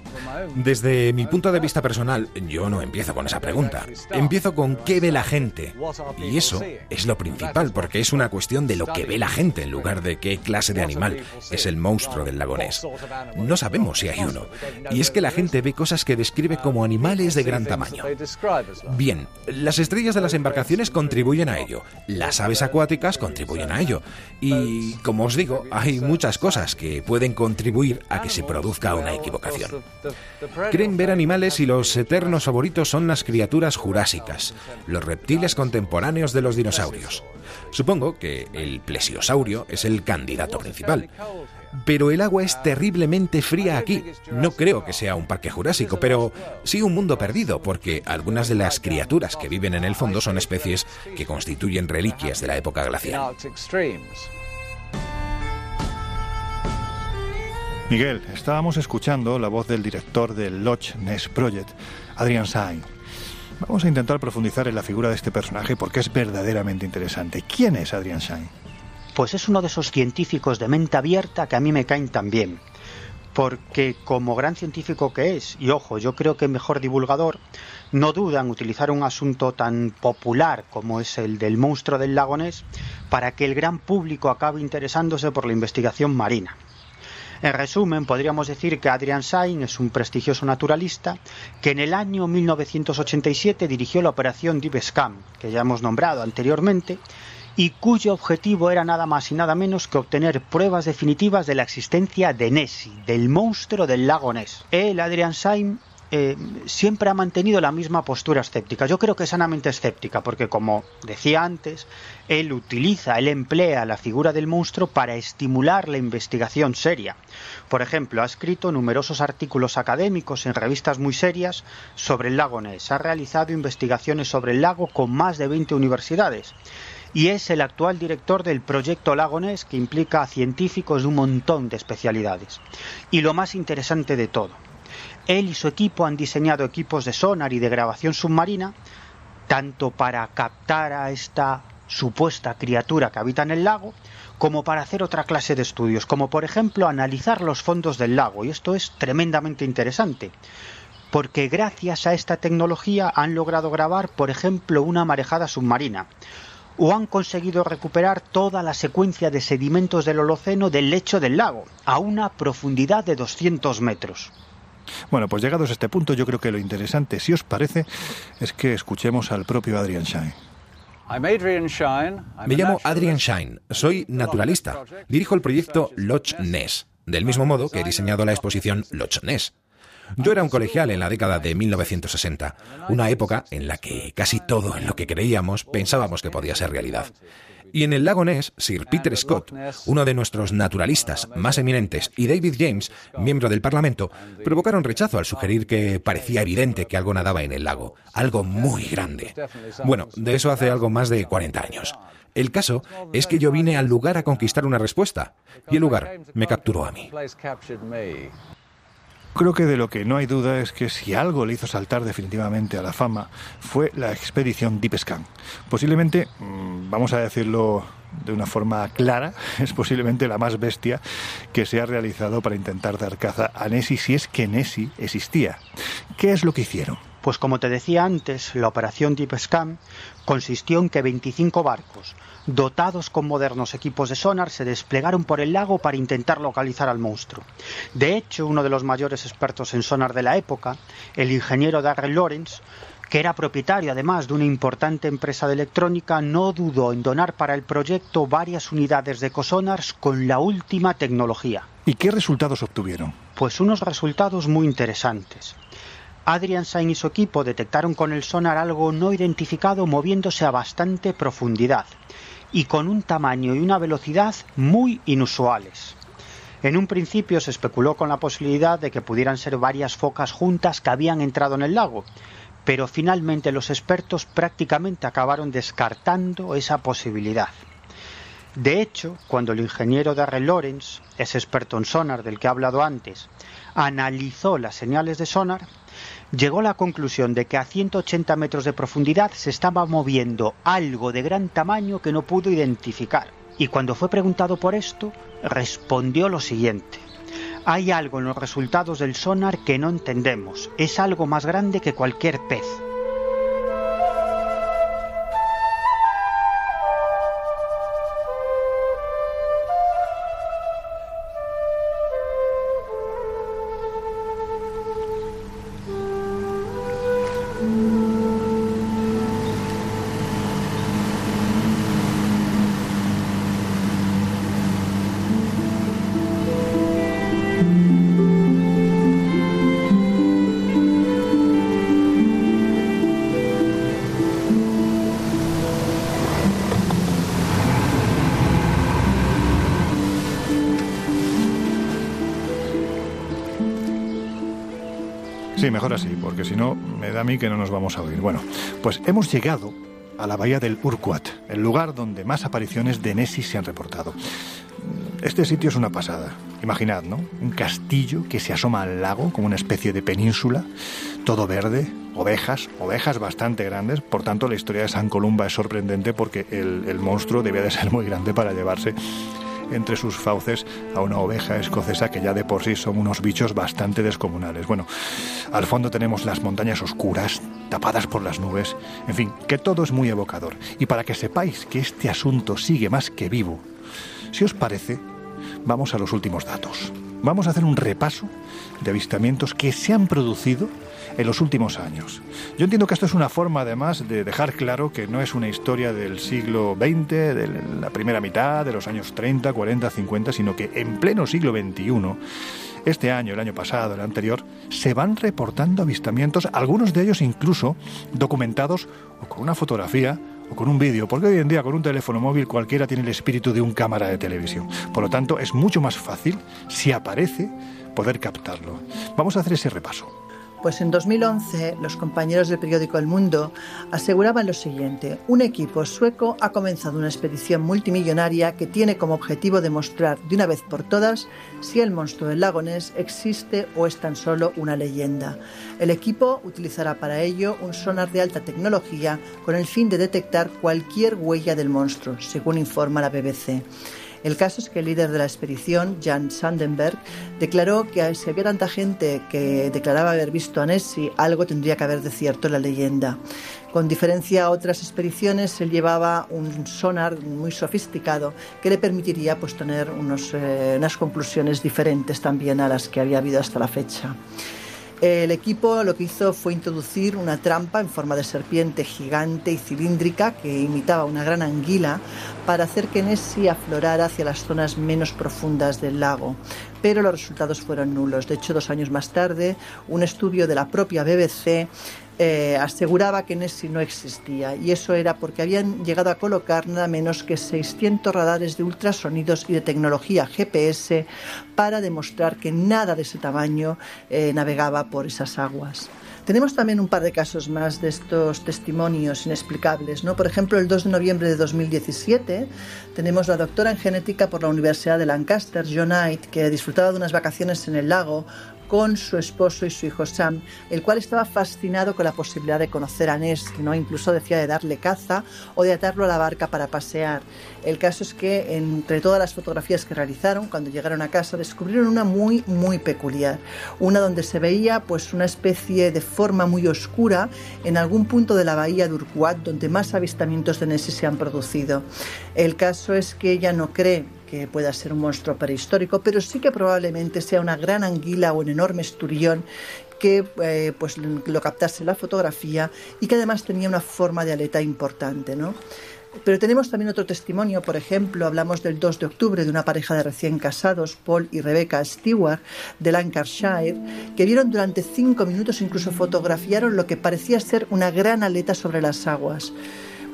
Desde mi punto de vista personal, yo no empiezo con esa pregunta. Empiezo con qué ve la gente. Y eso es lo principal, porque es una cuestión de lo que ve la gente en lugar de qué clase de animal es el monstruo del lago Ness. No sabemos si hay uno. Y es que la gente ve cosas que describe como animales de gran tamaño. Bien, las estrellas de las embarcaciones contribuyen a ello. Las aves acuáticas contribuyen a ello. Y, como os digo, hay muchas cosas que pueden contribuir a que se produzca una equivocación. Creen ver animales y los eternos favoritos son las criaturas jurásicas, los reptiles contemporáneos de los dinosaurios. Supongo que el plesiosaurio es el candidato principal. Pero el agua es terriblemente fría aquí. No creo que sea un parque jurásico, pero sí un mundo perdido, porque algunas de las criaturas que viven en el fondo son especies que constituyen reliquias de la época glacial. Miguel, estábamos escuchando la voz del director del Loch Ness Project, Adrian Sain. Vamos a intentar profundizar en la figura de este personaje porque es verdaderamente interesante. ¿Quién es Adrian Sain? Pues es uno de esos científicos de mente abierta que a mí me caen tan bien. Porque como gran científico que es, y ojo, yo creo que mejor divulgador, no duda en utilizar un asunto tan popular como es el del monstruo del lago Ness para que el gran público acabe interesándose por la investigación marina. En resumen, podríamos decir que Adrian Sain es un prestigioso naturalista que en el año 1987 dirigió la operación Deep Scam, que ya hemos nombrado anteriormente, y cuyo objetivo era nada más y nada menos que obtener pruebas definitivas de la existencia de Nessie, del monstruo del lago Ness. Él, Adrian Sain, eh, siempre ha mantenido la misma postura escéptica. Yo creo que sanamente escéptica, porque como decía antes, él utiliza, él emplea la figura del monstruo para estimular la investigación seria. Por ejemplo, ha escrito numerosos artículos académicos en revistas muy serias sobre el lago Ness. Ha realizado investigaciones sobre el lago con más de 20 universidades y es el actual director del proyecto Lagones que implica a científicos de un montón de especialidades. Y lo más interesante de todo, él y su equipo han diseñado equipos de sonar y de grabación submarina, tanto para captar a esta supuesta criatura que habita en el lago, como para hacer otra clase de estudios, como por ejemplo analizar los fondos del lago. Y esto es tremendamente interesante, porque gracias a esta tecnología han logrado grabar, por ejemplo, una marejada submarina, o han conseguido recuperar toda la secuencia de sedimentos del Holoceno del lecho del lago, a una profundidad de 200 metros. Bueno, pues llegados a este punto, yo creo que lo interesante, si os parece, es que escuchemos al propio Adrian Shine. Me llamo Adrian Shine, soy naturalista. Dirijo el proyecto Loch Ness, del mismo modo que he diseñado la exposición Loch Ness. Yo era un colegial en la década de 1960, una época en la que casi todo en lo que creíamos pensábamos que podía ser realidad. Y en el lago Ness, Sir Peter Scott, uno de nuestros naturalistas más eminentes, y David James, miembro del Parlamento, provocaron rechazo al sugerir que parecía evidente que algo nadaba en el lago, algo muy grande. Bueno, de eso hace algo más de 40 años. El caso es que yo vine al lugar a conquistar una respuesta, y el lugar me capturó a mí. Creo que de lo que no hay duda es que si algo le hizo saltar definitivamente a la fama fue la expedición Deep Scan. Posiblemente, mm, vamos a decirlo de una forma clara, [laughs] es posiblemente la más bestia que se ha realizado para intentar dar caza a Nessie si es que Nessie existía. ¿Qué es lo que hicieron? Pues como te decía antes, la operación Deep Scan consistió en que 25 barcos, dotados con modernos equipos de sonar, se desplegaron por el lago para intentar localizar al monstruo. De hecho, uno de los mayores expertos en sonar de la época, el ingeniero Darrell Lawrence, que era propietario además de una importante empresa de electrónica, no dudó en donar para el proyecto varias unidades de Ecosonars con la última tecnología. ¿Y qué resultados obtuvieron? Pues unos resultados muy interesantes. Adrian Sain y su equipo detectaron con el sonar algo no identificado moviéndose a bastante profundidad y con un tamaño y una velocidad muy inusuales. En un principio se especuló con la posibilidad de que pudieran ser varias focas juntas que habían entrado en el lago, pero finalmente los expertos prácticamente acabaron descartando esa posibilidad. De hecho, cuando el ingeniero Darrell Lawrence, ese experto en sonar del que he hablado antes, analizó las señales de sonar, llegó a la conclusión de que a 180 metros de profundidad se estaba moviendo algo de gran tamaño que no pudo identificar. Y cuando fue preguntado por esto, respondió lo siguiente. Hay algo en los resultados del sonar que no entendemos. Es algo más grande que cualquier pez. Mejor así, porque si no, me da a mí que no nos vamos a oír. Bueno, pues hemos llegado a la bahía del Urquat, el lugar donde más apariciones de Nessie se han reportado. Este sitio es una pasada. Imaginad, ¿no? Un castillo que se asoma al lago como una especie de península, todo verde, ovejas, ovejas bastante grandes. Por tanto, la historia de San Columba es sorprendente porque el, el monstruo debía de ser muy grande para llevarse entre sus fauces a una oveja escocesa que ya de por sí son unos bichos bastante descomunales. Bueno, al fondo tenemos las montañas oscuras, tapadas por las nubes, en fin, que todo es muy evocador. Y para que sepáis que este asunto sigue más que vivo, si os parece, vamos a los últimos datos. Vamos a hacer un repaso de avistamientos que se han producido en los últimos años. Yo entiendo que esto es una forma, además, de dejar claro que no es una historia del siglo XX, de la primera mitad, de los años 30, 40, 50, sino que en pleno siglo XXI, este año, el año pasado, el anterior, se van reportando avistamientos, algunos de ellos incluso documentados o con una fotografía o con un vídeo, porque hoy en día con un teléfono móvil cualquiera tiene el espíritu de un cámara de televisión. Por lo tanto, es mucho más fácil, si aparece, poder captarlo. Vamos a hacer ese repaso. Pues en 2011 los compañeros del periódico El Mundo aseguraban lo siguiente, un equipo sueco ha comenzado una expedición multimillonaria que tiene como objetivo demostrar de una vez por todas si el monstruo del lago Ness existe o es tan solo una leyenda. El equipo utilizará para ello un sonar de alta tecnología con el fin de detectar cualquier huella del monstruo, según informa la BBC. El caso es que el líder de la expedición, Jan Sandenberg, declaró que si había tanta gente que declaraba haber visto a Nessie, algo tendría que haber de cierto en la leyenda. Con diferencia a otras expediciones, él llevaba un sonar muy sofisticado que le permitiría pues, tener eh, unas conclusiones diferentes también a las que había habido hasta la fecha. El equipo lo que hizo fue introducir una trampa en forma de serpiente gigante y cilíndrica que imitaba una gran anguila para hacer que Nessie aflorara hacia las zonas menos profundas del lago. Pero los resultados fueron nulos. De hecho, dos años más tarde, un estudio de la propia BBC eh, aseguraba que Nessie no existía y eso era porque habían llegado a colocar nada menos que 600 radares de ultrasonidos y de tecnología GPS para demostrar que nada de ese tamaño eh, navegaba por esas aguas. Tenemos también un par de casos más de estos testimonios inexplicables. ¿no? Por ejemplo, el 2 de noviembre de 2017 tenemos la doctora en genética por la Universidad de Lancaster, John Knight, que disfrutaba de unas vacaciones en el lago con su esposo y su hijo Sam, el cual estaba fascinado con la posibilidad de conocer a Ness, ¿no? incluso decía de darle caza o de atarlo a la barca para pasear. El caso es que entre todas las fotografías que realizaron, cuando llegaron a casa, descubrieron una muy, muy peculiar. Una donde se veía pues una especie de forma muy oscura en algún punto de la bahía de Urquat, donde más avistamientos de Nessie se han producido. El caso es que ella no cree que pueda ser un monstruo prehistórico, pero sí que probablemente sea una gran anguila o un enorme esturión que eh, pues lo captase la fotografía y que además tenía una forma de aleta importante, ¿no? Pero tenemos también otro testimonio, por ejemplo, hablamos del 2 de octubre de una pareja de recién casados, Paul y Rebecca Stewart, de Lancashire, que vieron durante cinco minutos, incluso fotografiaron lo que parecía ser una gran aleta sobre las aguas.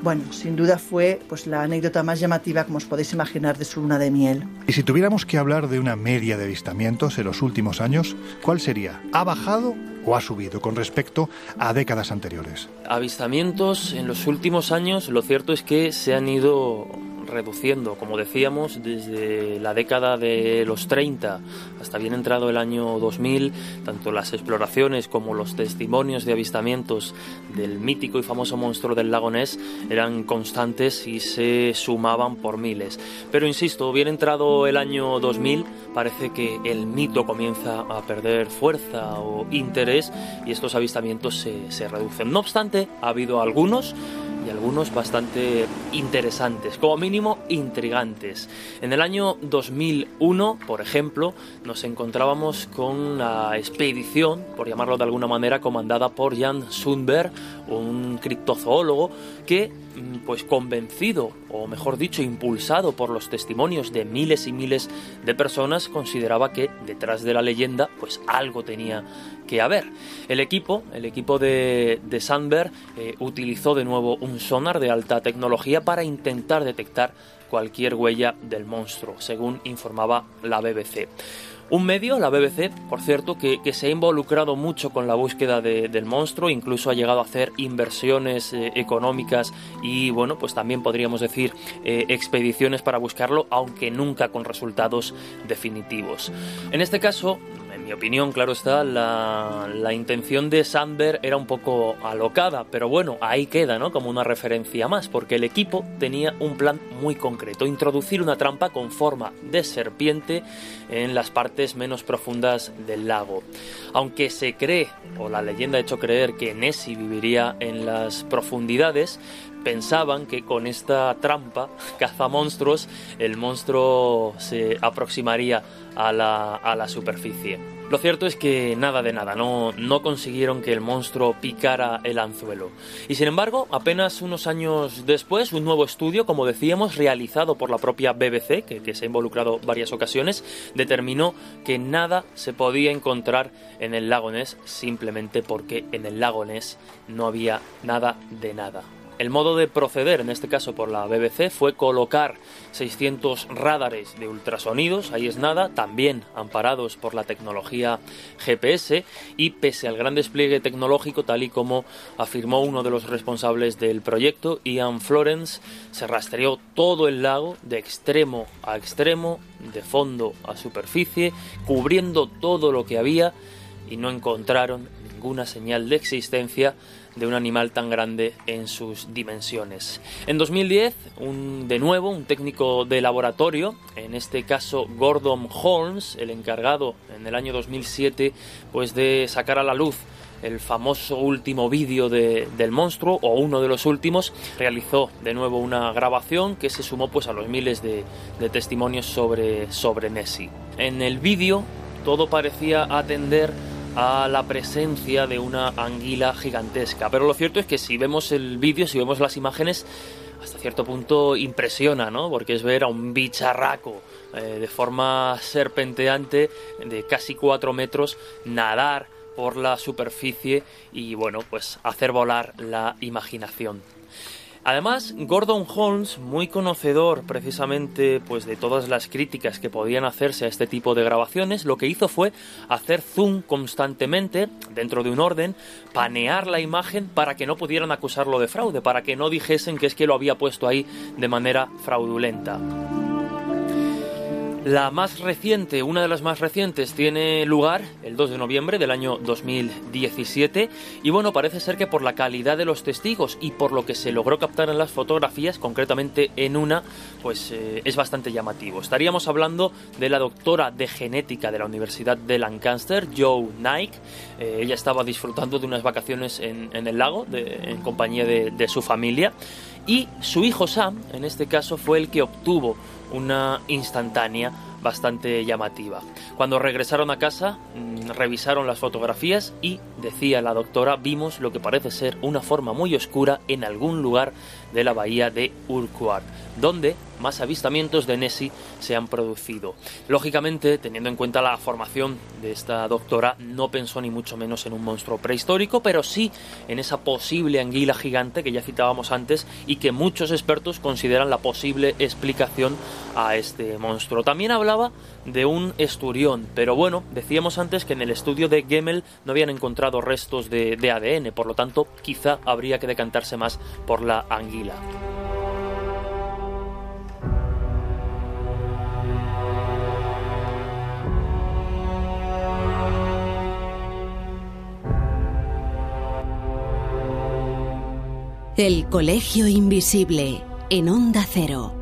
Bueno, sin duda fue pues la anécdota más llamativa, como os podéis imaginar, de su luna de miel. Y si tuviéramos que hablar de una media de avistamientos en los últimos años, ¿cuál sería? ¿Ha bajado o ha subido con respecto a décadas anteriores? Avistamientos en los últimos años, lo cierto es que se han ido reduciendo, como decíamos, desde la década de los 30 hasta bien entrado el año 2000, tanto las exploraciones como los testimonios de avistamientos del mítico y famoso monstruo del lago Ness eran constantes y se sumaban por miles. Pero insisto, bien entrado el año 2000, parece que el mito comienza a perder fuerza o interés y estos avistamientos se, se reducen. No obstante, ha habido algunos y algunos bastante interesantes, como mínimo intrigantes. En el año 2001, por ejemplo, nos encontrábamos con la expedición, por llamarlo de alguna manera, comandada por Jan Sundberg, un criptozoólogo que pues convencido o mejor dicho impulsado por los testimonios de miles y miles de personas consideraba que detrás de la leyenda pues algo tenía que haber. El equipo el equipo de, de Sandberg eh, utilizó de nuevo un sonar de alta tecnología para intentar detectar cualquier huella del monstruo según informaba la BBC un medio, la BBC, por cierto, que, se ha involucrado mucho con la búsqueda de- del monstruo, incluso ha llegado a hacer inversiones eh, económicas y, bueno, pues también podríamos decir eh, expediciones para buscarlo, aunque nunca con resultados definitivos. En este caso, mi opinión, claro está, la, la intención de Sandberg era un poco alocada, pero bueno, ahí queda, ¿no? Como una referencia más, porque el equipo tenía un plan muy concreto, introducir una trampa con forma de serpiente en las partes menos profundas del lago. Aunque se cree, o la leyenda ha hecho creer que Nessie viviría en las profundidades, pensaban que con esta trampa [laughs] cazamonstruos el monstruo se aproximaría a la, a la superficie. Lo cierto es que nada de nada, no, no consiguieron que el monstruo picara el anzuelo. Y sin embargo, apenas unos años después, un nuevo estudio, como decíamos, realizado por la propia BBC, que, que se ha involucrado varias ocasiones, determinó que nada se podía encontrar en el lago Ness simplemente porque en el lago Ness no había nada de nada. El modo de proceder, en este caso por la BBC, fue colocar 600 radares de ultrasonidos, ahí es nada, también amparados por la tecnología GPS y pese al gran despliegue tecnológico, tal y como afirmó uno de los responsables del proyecto, Ian Florence, se rastreó todo el lago de extremo a extremo, de fondo a superficie, cubriendo todo lo que había y no encontraron ninguna señal de existencia de un animal tan grande en sus dimensiones. En 2010, un, de nuevo, un técnico de laboratorio, en este caso Gordon Holmes, el encargado en el año 2007 pues de sacar a la luz el famoso último vídeo de- del monstruo o uno de los últimos realizó de nuevo una grabación que se sumó pues a los miles de, de testimonios sobre, sobre Nessie. En el vídeo todo parecía atender a la presencia de una anguila gigantesca. Pero lo cierto es que si vemos el vídeo, si vemos las imágenes, hasta cierto punto impresiona, ¿no? Porque es ver a un bicharraco eh, de forma serpenteante de casi 4 metros nadar por la superficie y bueno, pues hacer volar la imaginación. Además, Gordon Holmes, muy conocedor precisamente pues de todas las críticas que podían hacerse a este tipo de grabaciones, lo que hizo fue hacer zoom constantemente dentro de un orden, panear la imagen para que no pudieran acusarlo de fraude, para que no dijesen que es que lo había puesto ahí de manera fraudulenta. La más reciente, una de las más recientes, tiene lugar el 2 de noviembre del año 2017 y bueno, parece ser que por la calidad de los testigos y por lo que se logró captar en las fotografías, concretamente en una, pues eh, es bastante llamativo. Estaríamos hablando de la doctora de genética de la Universidad de Lancaster, Joe Nike. Eh, ella estaba disfrutando de unas vacaciones en, el lago en compañía de su familia y su hijo Sam, en este caso, fue el que obtuvo una instantánea bastante llamativa. Cuando regresaron a casa, mm, revisaron las fotografías y, decía la doctora, vimos lo que parece ser una forma muy oscura en algún lugar de la bahía de Urquhart, donde más avistamientos de Nessie se han producido. Lógicamente, teniendo en cuenta la formación de esta doctora, no pensó ni mucho menos en un monstruo prehistórico, pero sí en esa posible anguila gigante que ya citábamos antes y que muchos expertos consideran la posible explicación a este monstruo. También hablaba de un esturión, pero bueno, decíamos antes que en el estudio de Gemmel no habían encontrado restos de, de ADN, por lo tanto, quizá habría que decantarse más por la anguila. El Colegio Invisible en Onda Cero.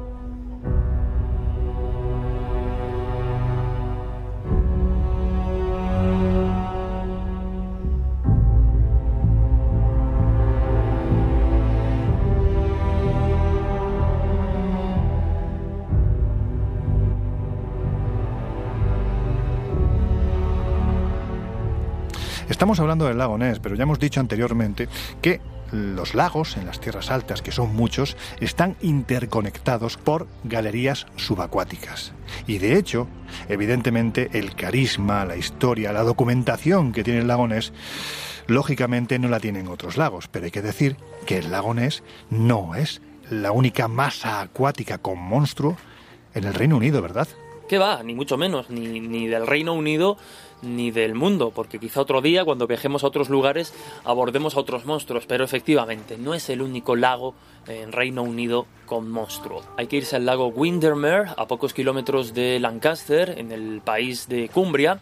Estamos hablando del lago Ness, pero ya hemos dicho anteriormente que los lagos en las tierras altas, que son muchos, están interconectados por galerías subacuáticas. Y de hecho, evidentemente, el carisma, la historia, la documentación que tiene el lago Ness, lógicamente no la tienen otros lagos, pero hay que decir que el lago Ness no es la única masa acuática con monstruo en el Reino Unido, ¿verdad? ¿Qué va? Ni mucho menos, ni, ni del Reino Unido ni del mundo, porque quizá otro día, cuando viajemos a otros lugares, abordemos a otros monstruos, pero efectivamente no es el único lago en Reino Unido con monstruo. Hay que irse al lago Windermere, a pocos kilómetros de Lancaster, en el país de Cumbria,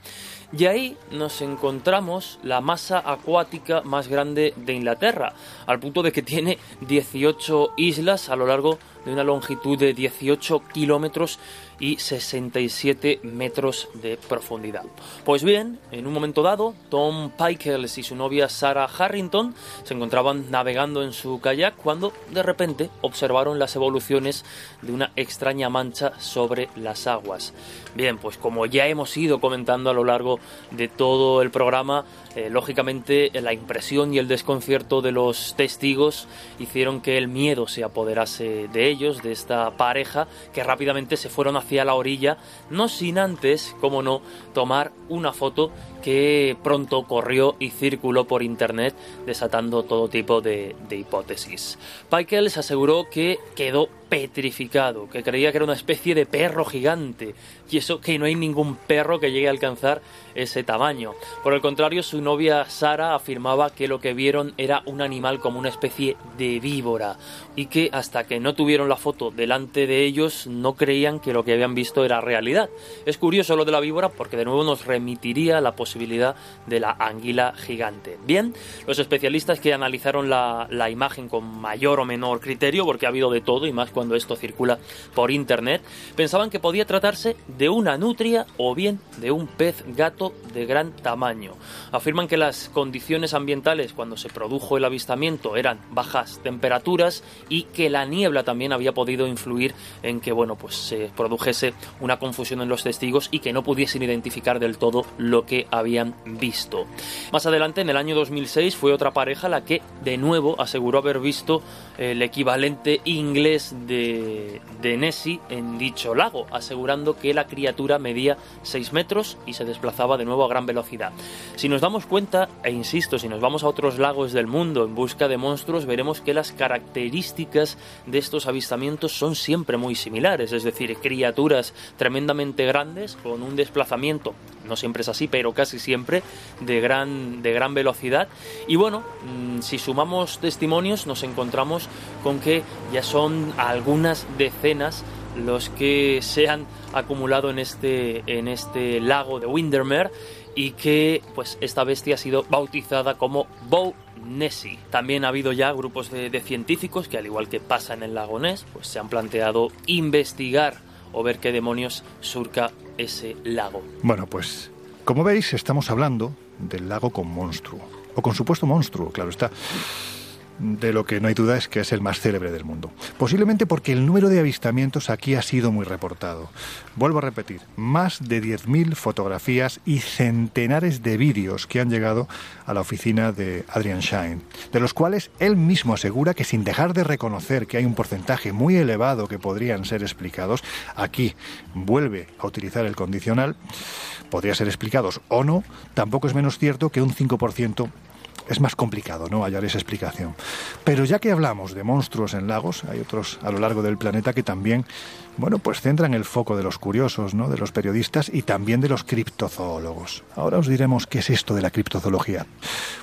y ahí nos encontramos la masa acuática más grande de Inglaterra, al punto de que tiene 18 islas a lo largo de una longitud de 18 kilómetros y 67 metros de profundidad. Pues bien, en un momento dado, Tom Pickles y su novia Sarah Harrington se encontraban navegando en su kayak cuando de repente observaron las evoluciones de una extraña mancha sobre las aguas. Bien, pues como ya hemos ido comentando a lo largo de todo el programa, eh, lógicamente la impresión y el desconcierto de los testigos hicieron que el miedo se apoderase de ellos, de esta pareja, que rápidamente se fueron hacia la orilla, no sin antes, como no, tomar una foto que pronto corrió y circuló por internet desatando todo tipo de, de hipótesis. Pickles aseguró que quedó petrificado, que creía que era una especie de perro gigante, y eso que no hay ningún perro que llegue a alcanzar ese tamaño. Por el contrario, su novia Sara afirmaba que lo que vieron era un animal como una especie de víbora, y que hasta que no tuvieron la foto delante de ellos no creían que lo que habían visto era realidad. Es curioso lo de la víbora porque de nuevo nos remitiría la posibilidad de la anguila gigante. Bien, los especialistas que analizaron la imagen con mayor o menor criterio, porque ha habido de todo y más cuando esto circula por internet, pensaban que podía tratarse de una nutria o bien de un pez gato de gran tamaño. Afirman que las condiciones ambientales cuando se produjo el avistamiento eran bajas temperaturas y que la niebla también había podido influir en que bueno, pues se produjese una confusión en los testigos y que no pudiesen identificar del todo lo que habían visto. Más adelante, en el año 2006, fue otra pareja la que de nuevo aseguró haber visto el equivalente inglés de, de Nessie en dicho lago, asegurando que la criatura medía 6 metros y se desplazaba de nuevo a gran velocidad. Si nos damos cuenta, e insisto, si nos vamos a otros lagos del mundo en busca de monstruos, veremos que las características de estos avistamientos son siempre muy similares, es decir, criaturas tremendamente grandes con un desplazamiento, no siempre es así, pero casi siempre, de gran, de gran velocidad. Y bueno, mm, si sumamos testimonios, nos encontramos con que ya son algunas decenas los que se han acumulado en este, en este lago de Windermere y que pues esta bestia ha sido bautizada como Bow Nessie. También ha habido ya grupos de, de científicos que al igual que pasa en el lago Ness, pues se han planteado investigar o ver qué demonios surca ese lago. Bueno, pues como veis estamos hablando del lago con monstruo, o con supuesto monstruo, claro está. De lo que no hay duda es que es el más célebre del mundo. Posiblemente porque el número de avistamientos aquí ha sido muy reportado. Vuelvo a repetir, más de 10.000 fotografías y centenares de vídeos que han llegado a la oficina de Adrian Shine, de los cuales él mismo asegura que sin dejar de reconocer que hay un porcentaje muy elevado que podrían ser explicados, aquí vuelve a utilizar el condicional, podría ser explicados o no, tampoco es menos cierto que un 5% es más complicado no hallar esa explicación. Pero ya que hablamos de monstruos en lagos, hay otros a lo largo del planeta que también, bueno, pues centran el foco de los curiosos, ¿no? de los periodistas y también de los criptozoólogos. Ahora os diremos qué es esto de la criptozoología.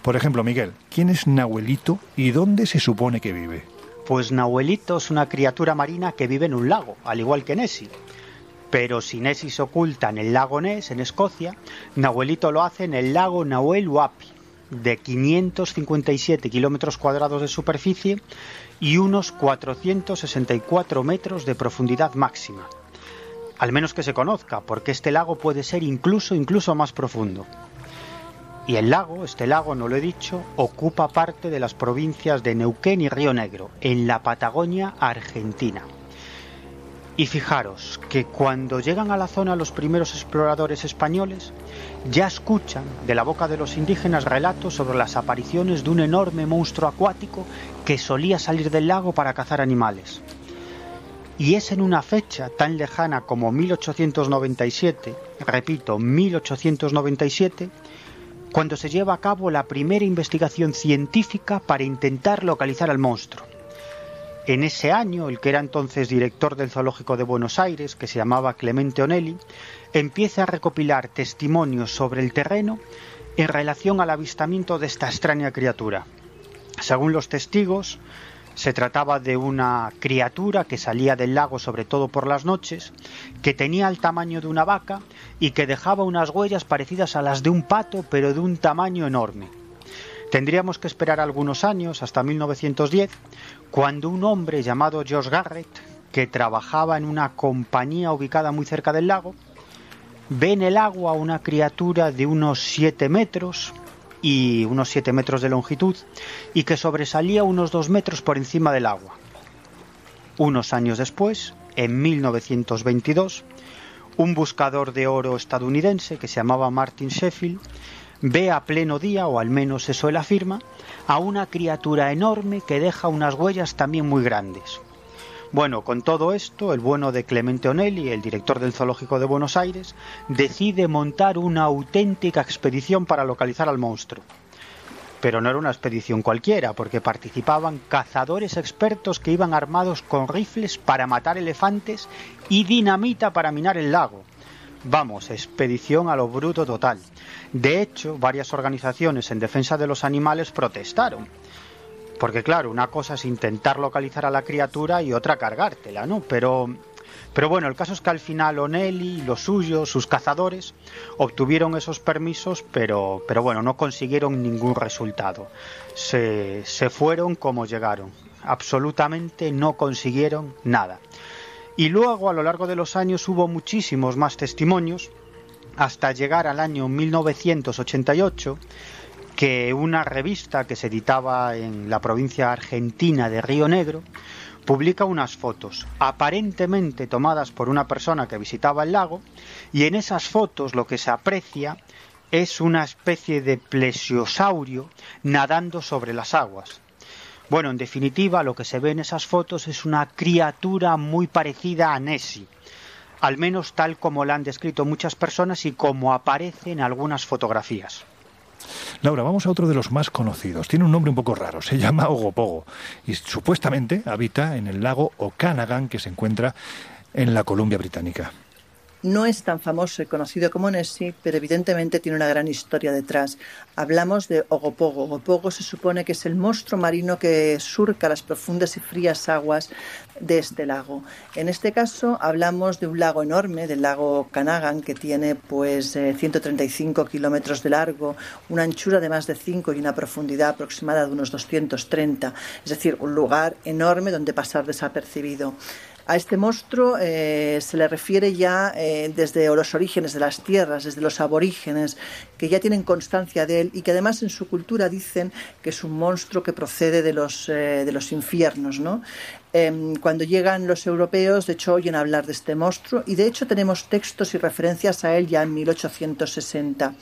Por ejemplo, Miguel, ¿quién es Nahuelito y dónde se supone que vive? Pues Nahuelito es una criatura marina que vive en un lago, al igual que Nessie. Pero si Nessie se oculta en el lago Ness, en Escocia, Nahuelito lo hace en el lago Nahuel Huapi, de 557 kilómetros cuadrados de superficie y unos 464 metros de profundidad máxima. Al menos que se conozca, porque este lago puede ser incluso, incluso más profundo. Y el lago, este lago, no lo he dicho, ocupa parte de las provincias de Neuquén y Río Negro, en la Patagonia Argentina. Y fijaros que cuando llegan a la zona los primeros exploradores españoles, ya escuchan de la boca de los indígenas relatos sobre las apariciones de un enorme monstruo acuático que solía salir del lago para cazar animales. Y es en una fecha tan lejana como 1897, repito, 1897, cuando se lleva a cabo la primera investigación científica para intentar localizar al monstruo. En ese año, el que era entonces director del Zoológico de Buenos Aires, que se llamaba Clemente Onelli, empieza a recopilar testimonios sobre el terreno en relación al avistamiento de esta extraña criatura. Según los testigos, se trataba de una criatura que salía del lago sobre todo por las noches, que tenía el tamaño de una vaca y que dejaba unas huellas parecidas a las de un pato, pero de un tamaño enorme. Tendríamos que esperar algunos años, hasta 1910, cuando un hombre llamado George Garrett, que trabajaba en una compañía ubicada muy cerca del lago, ve en el agua una criatura de unos 7 metros y unos 7 metros de longitud y que sobresalía unos 2 metros por encima del agua. Unos años después, en 1922, un buscador de oro estadounidense que se llamaba Martin Sheffield ve a pleno día, o al menos eso él afirma, a una criatura enorme que deja unas huellas también muy grandes. Bueno, con todo esto, el bueno de Clemente Onelli, el director del Zoológico de Buenos Aires, decide montar una auténtica expedición para localizar al monstruo. Pero no era una expedición cualquiera, porque participaban cazadores expertos que iban armados con rifles para matar elefantes y dinamita para minar el lago. Vamos, expedición a lo bruto total. De hecho, varias organizaciones en defensa de los animales protestaron. Porque claro, una cosa es intentar localizar a la criatura y otra cargártela, ¿no? Pero, pero bueno, el caso es que al final Onelli, los suyos, sus cazadores, obtuvieron esos permisos, pero, pero bueno, no consiguieron ningún resultado. Se, se fueron como llegaron. Absolutamente no consiguieron nada. Y luego, a lo largo de los años, hubo muchísimos más testimonios, hasta llegar al año 1988, que una revista que se editaba en la provincia argentina de Río Negro publica unas fotos aparentemente tomadas por una persona que visitaba el lago y en esas fotos lo que se aprecia es una especie de plesiosaurio nadando sobre las aguas. Bueno, en definitiva, lo que se ve en esas fotos es una criatura muy parecida a Nessie, al menos tal como la han descrito muchas personas y como aparece en algunas fotografías. Laura, vamos a otro de los más conocidos. Tiene un nombre un poco raro, se [laughs] llama Ogopogo y supuestamente habita en el lago Okanagan que se encuentra en la Columbia Británica. No es tan famoso y conocido como Nessie, pero evidentemente tiene una gran historia detrás. Hablamos de Ogopogo. Ogopogo se supone que es el monstruo marino que surca las profundas y frías aguas de este lago. En este caso hablamos de un lago enorme, del lago Canagan, que tiene pues eh, 135 kilómetros de largo, una anchura de más de 5 y una profundidad aproximada de unos 230. Es decir, un lugar enorme donde pasar desapercibido. A este monstruo eh, se le refiere ya eh, desde los orígenes de las tierras, desde los aborígenes, que ya tienen constancia de él y que además en su cultura dicen que es un monstruo que procede de los, eh, de los infiernos. ¿no? Em, cuando llegan los europeos, de hecho, oyen hablar de este monstruo y de hecho tenemos textos y referencias a él ya en 1860.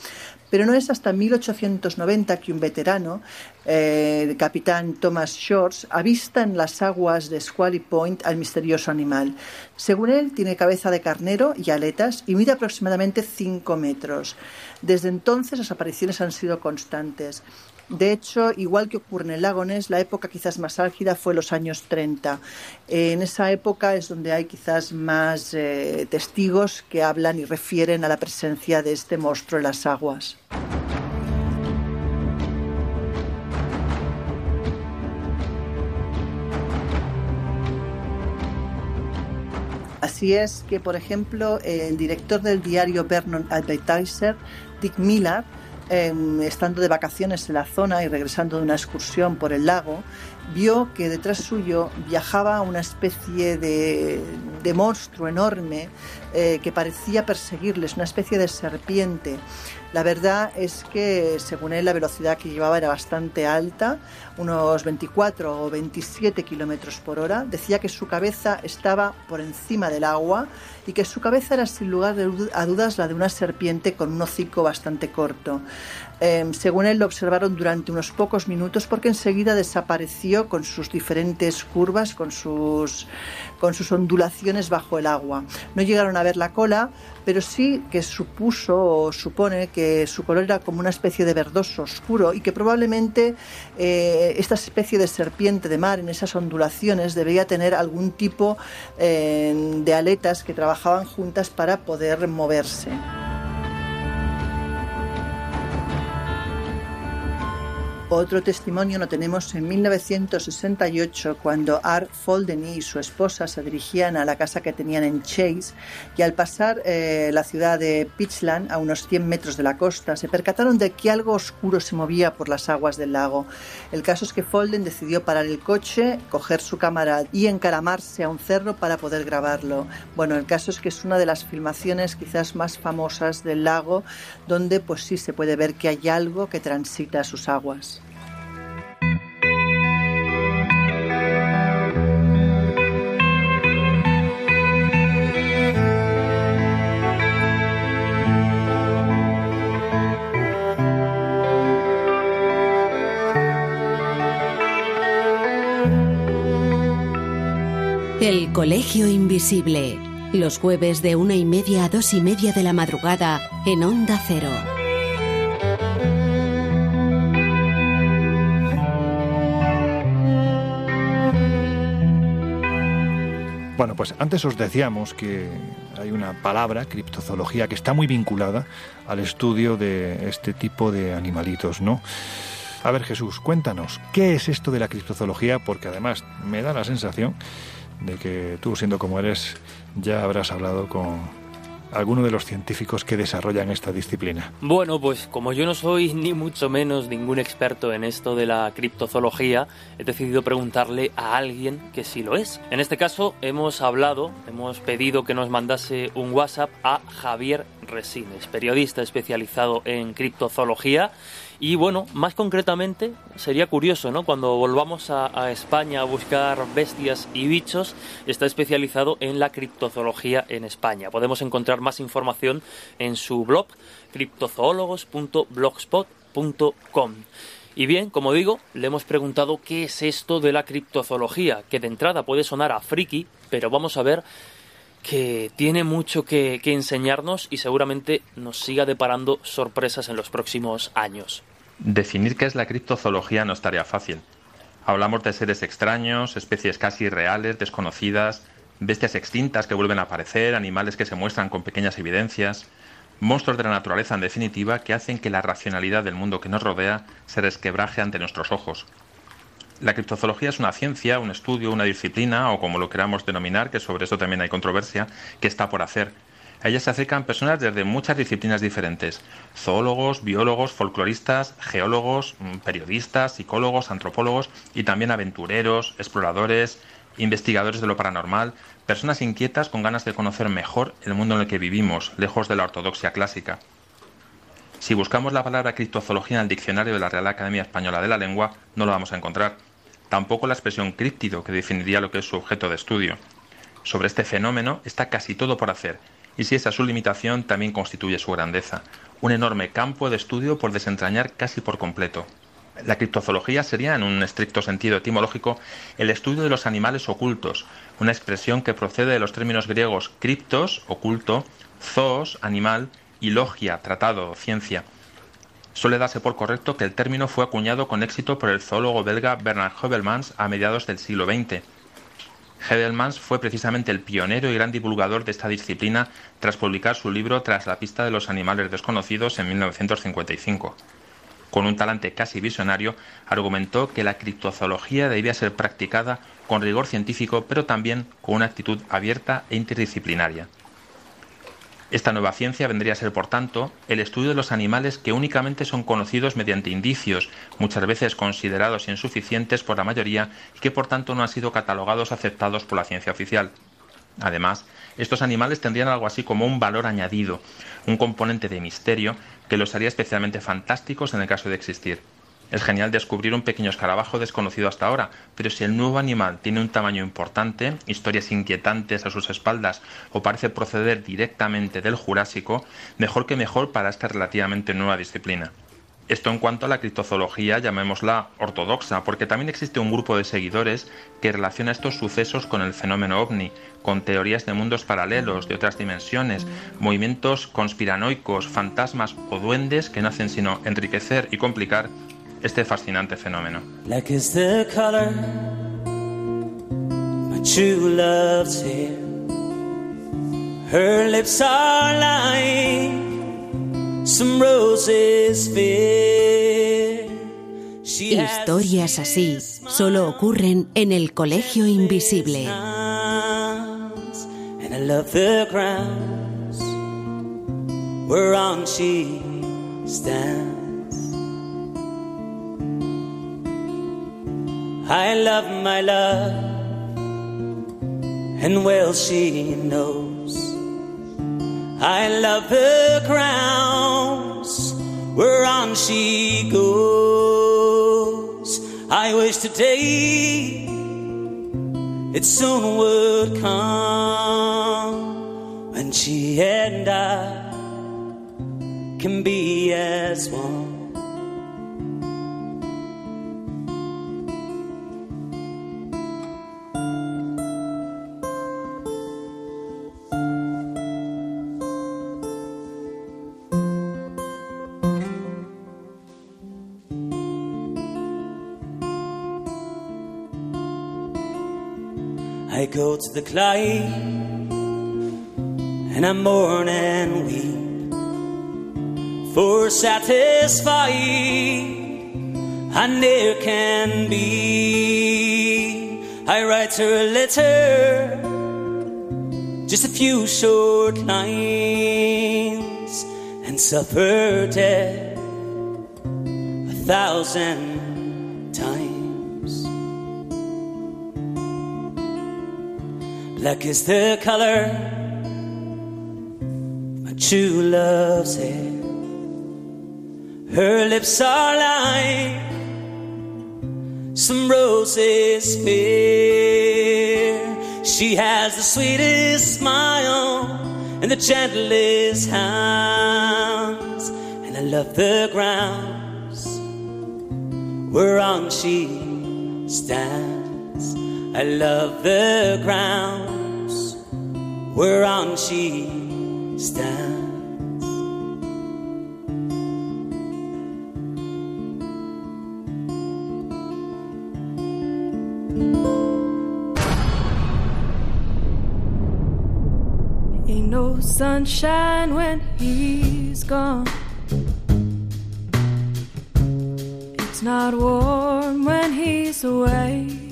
Pero no es hasta 1890 que un veterano, eh, el capitán Thomas Shores, avista en las aguas de Squally Point al misterioso animal. Según él, tiene cabeza de carnero y aletas y mide aproximadamente 5 metros. Desde entonces las apariciones han sido constantes. De hecho, igual que ocurre en el lago Ness, la época quizás más álgida fue los años 30. En esa época es donde hay quizás más eh, testigos que hablan y refieren a la presencia de este monstruo en las aguas. Así es que, por ejemplo, el director del diario Vernon Advertiser, Dick Miller, eh, estando de vacaciones en la zona y regresando de una excursión por el lago, vio que detrás suyo viajaba una especie de, monstruo enorme eh, que parecía perseguirles, una especie de serpiente. La verdad es que, según él, la velocidad que llevaba era bastante alta, unos 24 o 27 kilómetros por hora. Decía que su cabeza estaba por encima del agua y que su cabeza era, sin lugar a dudas, la de una serpiente con un hocico bastante corto. Eh, según él, lo observaron durante unos pocos minutos porque enseguida desapareció con sus diferentes curvas, con sus, con sus ondulaciones bajo el agua. No llegaron a ver la cola, pero sí que supuso o supone que su color era como una especie de verdoso oscuro y que probablemente eh, esta especie de serpiente de mar en esas ondulaciones debería tener algún tipo eh, de aletas que trabajaban juntas para poder moverse. Otro testimonio lo tenemos en 1968 cuando Art Foldeny y su esposa se dirigían a la casa que tenían en Chase y al pasar eh, la ciudad de Pitchland a unos 100 metros de la costa se percataron de que algo oscuro se movía por las aguas del lago. El caso es que Folden decidió parar el coche, coger su cámara y encaramarse a un cerro para poder grabarlo. Bueno, el caso es que es una de las filmaciones quizás más famosas del lago donde pues sí se puede ver que hay algo que transita sus aguas. El Colegio Invisible. Los jueves de una y media a dos y media de la madrugada en Onda Cero. Bueno, pues antes os decíamos que hay una palabra, criptozoología, que está muy vinculada al estudio de este tipo de animalitos, ¿no? A ver, Jesús, cuéntanos, ¿qué es esto de la criptozoología? Porque además me da la sensación de que tú, siendo como eres, ya habrás hablado con alguno de los científicos que desarrollan esta disciplina. Bueno, pues como yo no soy [laughs] ni mucho menos ningún experto en esto de la criptozoología, he decidido preguntarle a alguien que sí lo es. En este caso hemos hablado, hemos pedido que nos mandase un WhatsApp a Javier Resines, periodista especializado en criptozoología. Y bueno, más concretamente, sería curioso, ¿no? Cuando volvamos a, España a buscar bestias y bichos, está especializado en la criptozoología en España. Podemos encontrar más información en su blog criptozoólogos.blogspot.com. Y bien, como digo, le hemos preguntado qué es esto de la criptozoología, que de entrada puede sonar a friki, pero vamos a ver que tiene mucho que, enseñarnos y seguramente nos siga deparando sorpresas en los próximos años. Definir qué es la criptozoología no estaría fácil. Hablamos de seres extraños, especies casi reales, desconocidas, bestias extintas que vuelven a aparecer, animales que se muestran con pequeñas evidencias, monstruos de la naturaleza en definitiva que hacen que la racionalidad del mundo que nos rodea se resquebraje ante nuestros ojos. La criptozoología es una ciencia, un estudio, una disciplina, o como lo queramos denominar, que sobre eso también hay controversia, que está por hacer. A ella se acercan personas desde muchas disciplinas diferentes, zoólogos, biólogos, folcloristas, geólogos, periodistas, psicólogos, antropólogos y también aventureros, exploradores, investigadores de lo paranormal, personas inquietas con ganas de conocer mejor el mundo en el que vivimos, lejos de la ortodoxia clásica. Si buscamos la palabra criptozoología en el diccionario de la Real Academia Española de la Lengua, no lo vamos a encontrar. Tampoco la expresión críptido, que definiría lo que es su objeto de estudio. Sobre este fenómeno está casi todo por hacer, y si esa es su limitación, también constituye su grandeza. Un enorme campo de estudio por desentrañar casi por completo. La criptozoología sería, en un estricto sentido etimológico, el estudio de los animales ocultos, una expresión que procede de los términos griegos criptos, oculto, zoos, animal, y logia, tratado, ciencia. Suele darse por correcto que el término fue acuñado con éxito por el zoólogo belga Bernard Heuvelmans a mediados del siglo XX. Heuvelmans fue precisamente el pionero y gran divulgador de esta disciplina tras publicar su libro Tras la pista de los animales desconocidos en 1955. Con un talante casi visionario, argumentó que la criptozoología debía ser practicada con rigor científico, pero también con una actitud abierta e interdisciplinaria. Esta nueva ciencia vendría a ser, por tanto, el estudio de los animales que únicamente son conocidos mediante indicios, muchas veces considerados insuficientes por la mayoría y que por tanto no han sido catalogados aceptados por la ciencia oficial. Además, estos animales tendrían algo así como un valor añadido, un componente de misterio que los haría especialmente fantásticos en el caso de existir. Es genial descubrir un pequeño escarabajo desconocido hasta ahora, pero si el nuevo animal tiene un tamaño importante, historias inquietantes a sus espaldas o parece proceder directamente del Jurásico, mejor que mejor para esta relativamente nueva disciplina. Esto en cuanto a la criptozoología, llamémosla ortodoxa, porque también existe un grupo de seguidores que relaciona estos sucesos con el fenómeno ovni, con teorías de mundos paralelos, de otras dimensiones, movimientos conspiranoicos, fantasmas o duendes que no hacen sino enriquecer y complicar este fascinante fenómeno. Black is the color my true love's hair. Her lips are like some roses fair. She has Historias así solo ocurren en el Colegio Invisible. and I love the grounds whereon she stands. I love my love, and well she knows. I love the grounds whereon she goes. I wish today it soon would come when she and I can be as one. The Clyde and I mourn and weep for satisfied I ne'er can be. I write her a letter, just a few short lines, and suffer death a thousand Black is the color my true love's hair. Her lips are like some roses fair. She has the sweetest smile and the gentlest hands, and I love the grounds whereon she stands. I love the grounds whereon she stands. Ain't no sunshine when he's gone. It's not warm when he's away.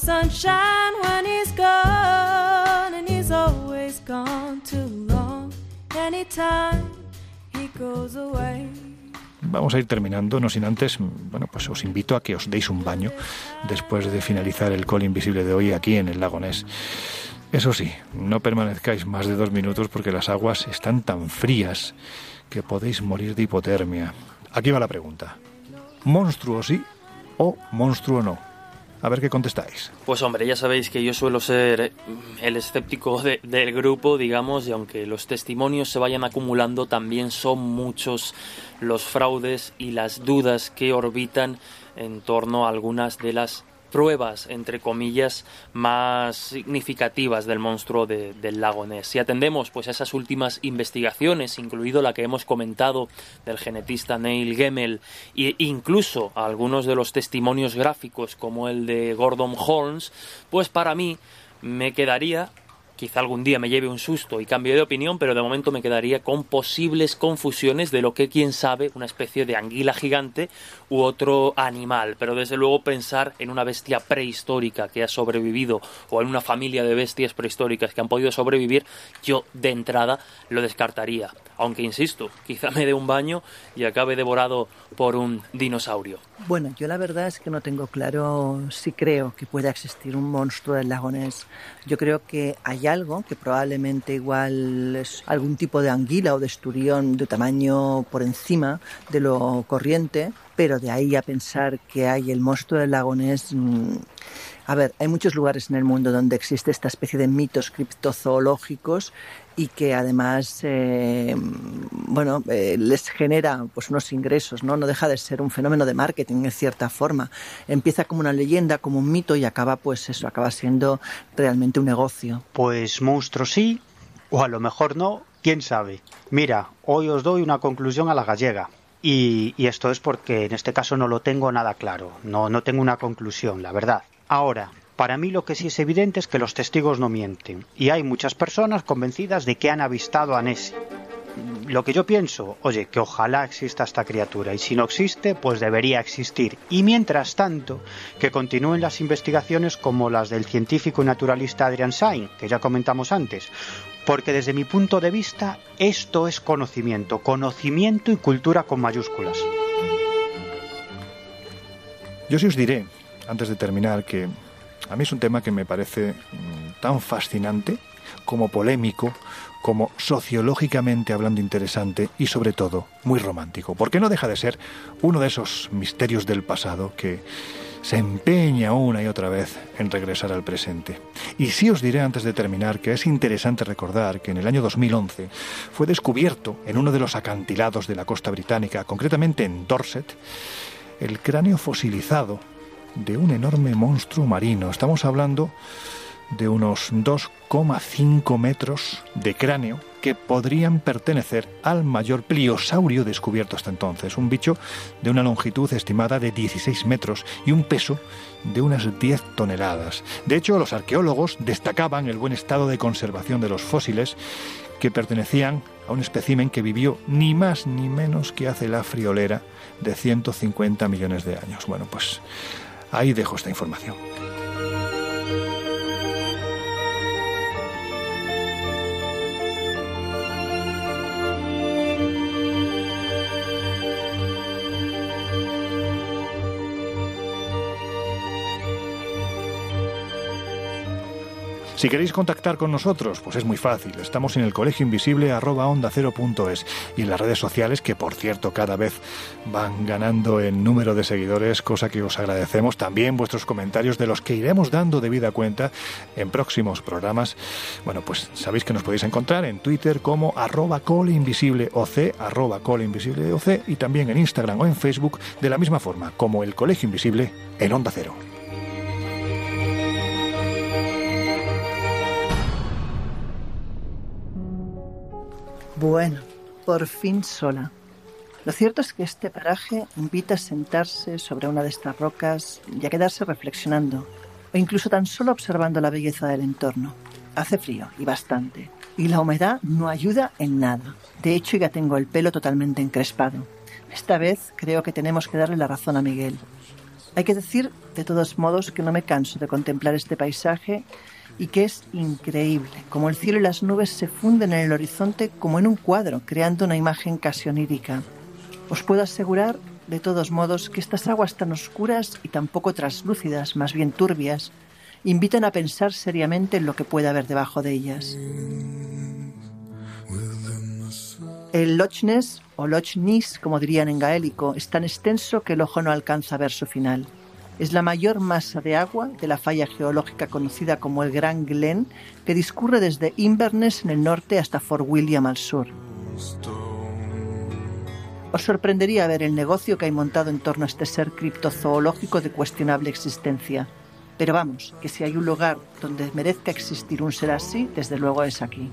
Sunshine when he's gone, and he's always gone too long. Anytime he goes away. vamos a ir terminando, no sin antes, bueno, pues os invito a que os deis un baño después de finalizar el call invisible de hoy aquí en el lago Ness. Eso sí, no permanezcáis más de dos minutos porque las aguas están tan frías que podéis morir de hipotermia. Aquí va la pregunta. ¿Monstruo sí o monstruo no? A ver qué contestáis. Pues hombre, ya sabéis que yo suelo ser eh, el escéptico de- del grupo, digamos, y aunque los testimonios se vayan acumulando, también son muchos los fraudes y las dudas que orbitan en torno a algunas de las pruebas, entre comillas, más significativas del monstruo de- del lago Ness. Si atendemos pues a esas últimas investigaciones, incluido la que hemos comentado del genetista Neil Gemmel, e incluso a algunos de los testimonios gráficos como el de Gordon Holmes, pues para mí me quedaría Quizá algún día me lleve un susto y cambie de opinión, pero de momento me quedaría con posibles confusiones de lo que, quién sabe, una especie de anguila gigante u otro animal. Pero desde luego pensar en una bestia prehistórica que ha sobrevivido o en una familia de bestias prehistóricas que han podido sobrevivir, yo de entrada lo descartaría. Aunque insisto, quizá me dé un baño y acabe devorado por un dinosaurio. Bueno, yo la verdad es que no tengo claro si creo que pueda existir un monstruo del lago Ness. Yo creo que hay algo que probablemente igual es algún tipo de anguila o de esturión de tamaño por encima de lo corriente, pero de ahí a pensar que hay el monstruo del lago Ness, mm, a ver, hay muchos lugares en el mundo donde existe esta especie de mitos criptozoológicos y que además, eh, bueno, eh, les genera pues unos ingresos, ¿no? No deja de ser un fenómeno de marketing en cierta forma. Empieza como una leyenda, como un mito y acaba, pues eso, acaba siendo realmente un negocio. Pues monstruo sí, o a lo mejor no, quién sabe. Mira, hoy os doy una conclusión a la gallega. Y, y esto es porque en este caso no lo tengo nada claro, no, no tengo una conclusión, la verdad. Ahora, para mí lo que sí es evidente es que los testigos no mienten, y hay muchas personas convencidas de que han avistado a Nessie. Lo que yo pienso, oye, que ojalá exista esta criatura, y si no existe, pues debería existir. Y mientras tanto, que continúen las investigaciones como las del científico y naturalista Adrian Sain, que ya comentamos antes, porque desde mi punto de vista esto es conocimiento, conocimiento y cultura con mayúsculas. Yo sí os diré, antes de terminar, que a mí es un tema que me parece mm, tan fascinante, como polémico, como sociológicamente hablando interesante y sobre todo muy romántico, porque no deja de ser uno de esos misterios del pasado que se empeña una y otra vez en regresar al presente. Y sí os diré antes de terminar que es interesante recordar que en el año 2011 fue descubierto en uno de los acantilados de la costa británica, concretamente en Dorset, el cráneo fosilizado de un enorme monstruo marino. Estamos hablando de unos 2,5 metros de cráneo que podrían pertenecer al mayor pliosaurio descubierto hasta entonces, un bicho de una longitud estimada de 16 metros y un peso de unas 10 toneladas. De hecho, los arqueólogos destacaban el buen estado de conservación de los fósiles que pertenecían a un espécimen que vivió ni más ni menos que hace la friolera de 150 millones de años. Bueno, pues ahí dejo esta información. Si queréis contactar con nosotros, pues es muy fácil. Estamos en el colegio invisible arroba onda cero y en las redes sociales, que por cierto cada vez van ganando en número de seguidores, cosa que os agradecemos. También vuestros comentarios de los que iremos dando debida cuenta en próximos programas. Bueno, pues sabéis que nos podéis encontrar en Twitter como arroba coleinvisibleoc, arroba coleinvisibleoc y también en Instagram o en Facebook de la misma forma como el colegio invisible en onda cero. Bueno, por fin sola. Lo cierto es que este paraje invita a sentarse sobre una de estas rocas y a quedarse reflexionando, o incluso tan solo observando la belleza del entorno. Hace frío, y bastante, y la humedad no ayuda en nada. De hecho, ya tengo el pelo totalmente encrespado. Esta vez creo que tenemos que darle la razón a Miguel. Hay que decir, de todos modos, que no me canso de contemplar este paisaje y que es increíble, como el cielo y las nubes se funden en el horizonte como en un cuadro, creando una imagen casi onírica. Os puedo asegurar, de todos modos, que estas aguas tan oscuras y tan poco translúcidas, más bien turbias, invitan a pensar seriamente en lo que puede haber debajo de ellas. El Loch Ness, o Loch Ness, como dirían en gaélico, es tan extenso que el ojo no alcanza a ver su final. Es la mayor masa de agua de la falla geológica conocida como el Gran Glen, que discurre desde Inverness en el norte hasta Fort William al sur. Os sorprendería ver el negocio que hay montado en torno a este ser criptozoológico de cuestionable existencia. Pero vamos, que si hay un lugar donde merezca existir un ser así, desde luego es aquí.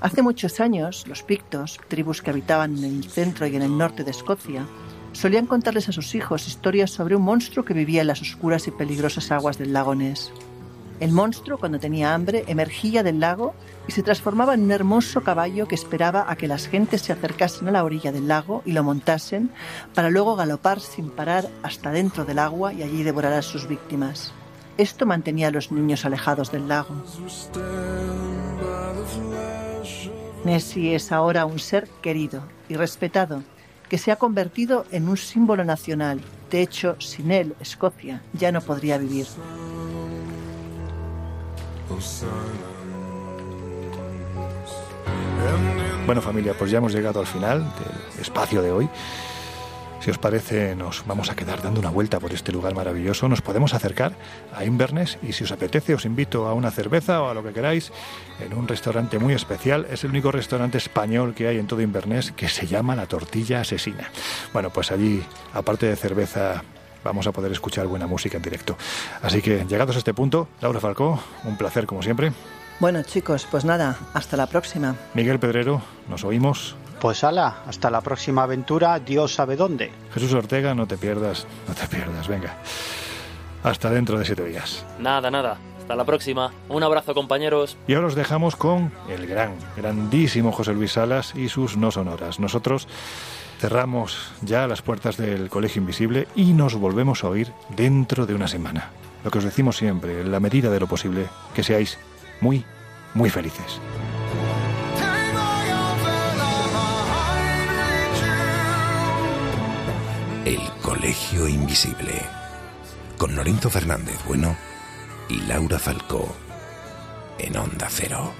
Hace muchos años, los pictos, tribus que habitaban en el centro y en el norte de Escocia, solían contarles a sus hijos historias sobre un monstruo que vivía en las oscuras y peligrosas aguas del lago Ness. El monstruo, cuando tenía hambre, emergía del lago y se transformaba en un hermoso caballo que esperaba a que las gentes se acercasen a la orilla del lago y lo montasen para luego galopar sin parar hasta dentro del agua y allí devorar a sus víctimas. Esto mantenía a los niños alejados del lago. Nessie es ahora un ser querido y respetado que se ha convertido en un símbolo nacional. De hecho, sin él, Escocia ya no podría vivir. Bueno familia, pues ya hemos llegado al final del espacio de hoy. Si os parece, nos vamos a quedar dando una vuelta por este lugar maravilloso. Nos podemos acercar a Inverness y si os apetece os invito a una cerveza o a lo que queráis en un restaurante muy especial. Es el único restaurante español que hay en todo Inverness que se llama La Tortilla Asesina. Bueno, pues allí, aparte de cerveza, vamos a poder escuchar buena música en directo. Así que llegados a este punto, Laura Falcó, un placer como siempre. Bueno chicos, pues nada, hasta la próxima. Miguel Pedrero, nos oímos. Pues ala, hasta la próxima aventura, Dios sabe dónde. Jesús Ortega, no te pierdas, no te pierdas, venga. Hasta dentro de siete días. Nada, nada. Hasta la próxima. Un abrazo, compañeros. Y ahora os dejamos con el gran, grandísimo José Luis Salas y sus no sonoras. Nosotros cerramos ya las puertas del Colegio Invisible y nos volvemos a oír dentro de una semana. Lo que os decimos siempre, en la medida de lo posible, que seáis muy, muy felices. El Colegio Invisible. Con Lorenzo Fernández Bueno y Laura Falcó. En Onda Cero.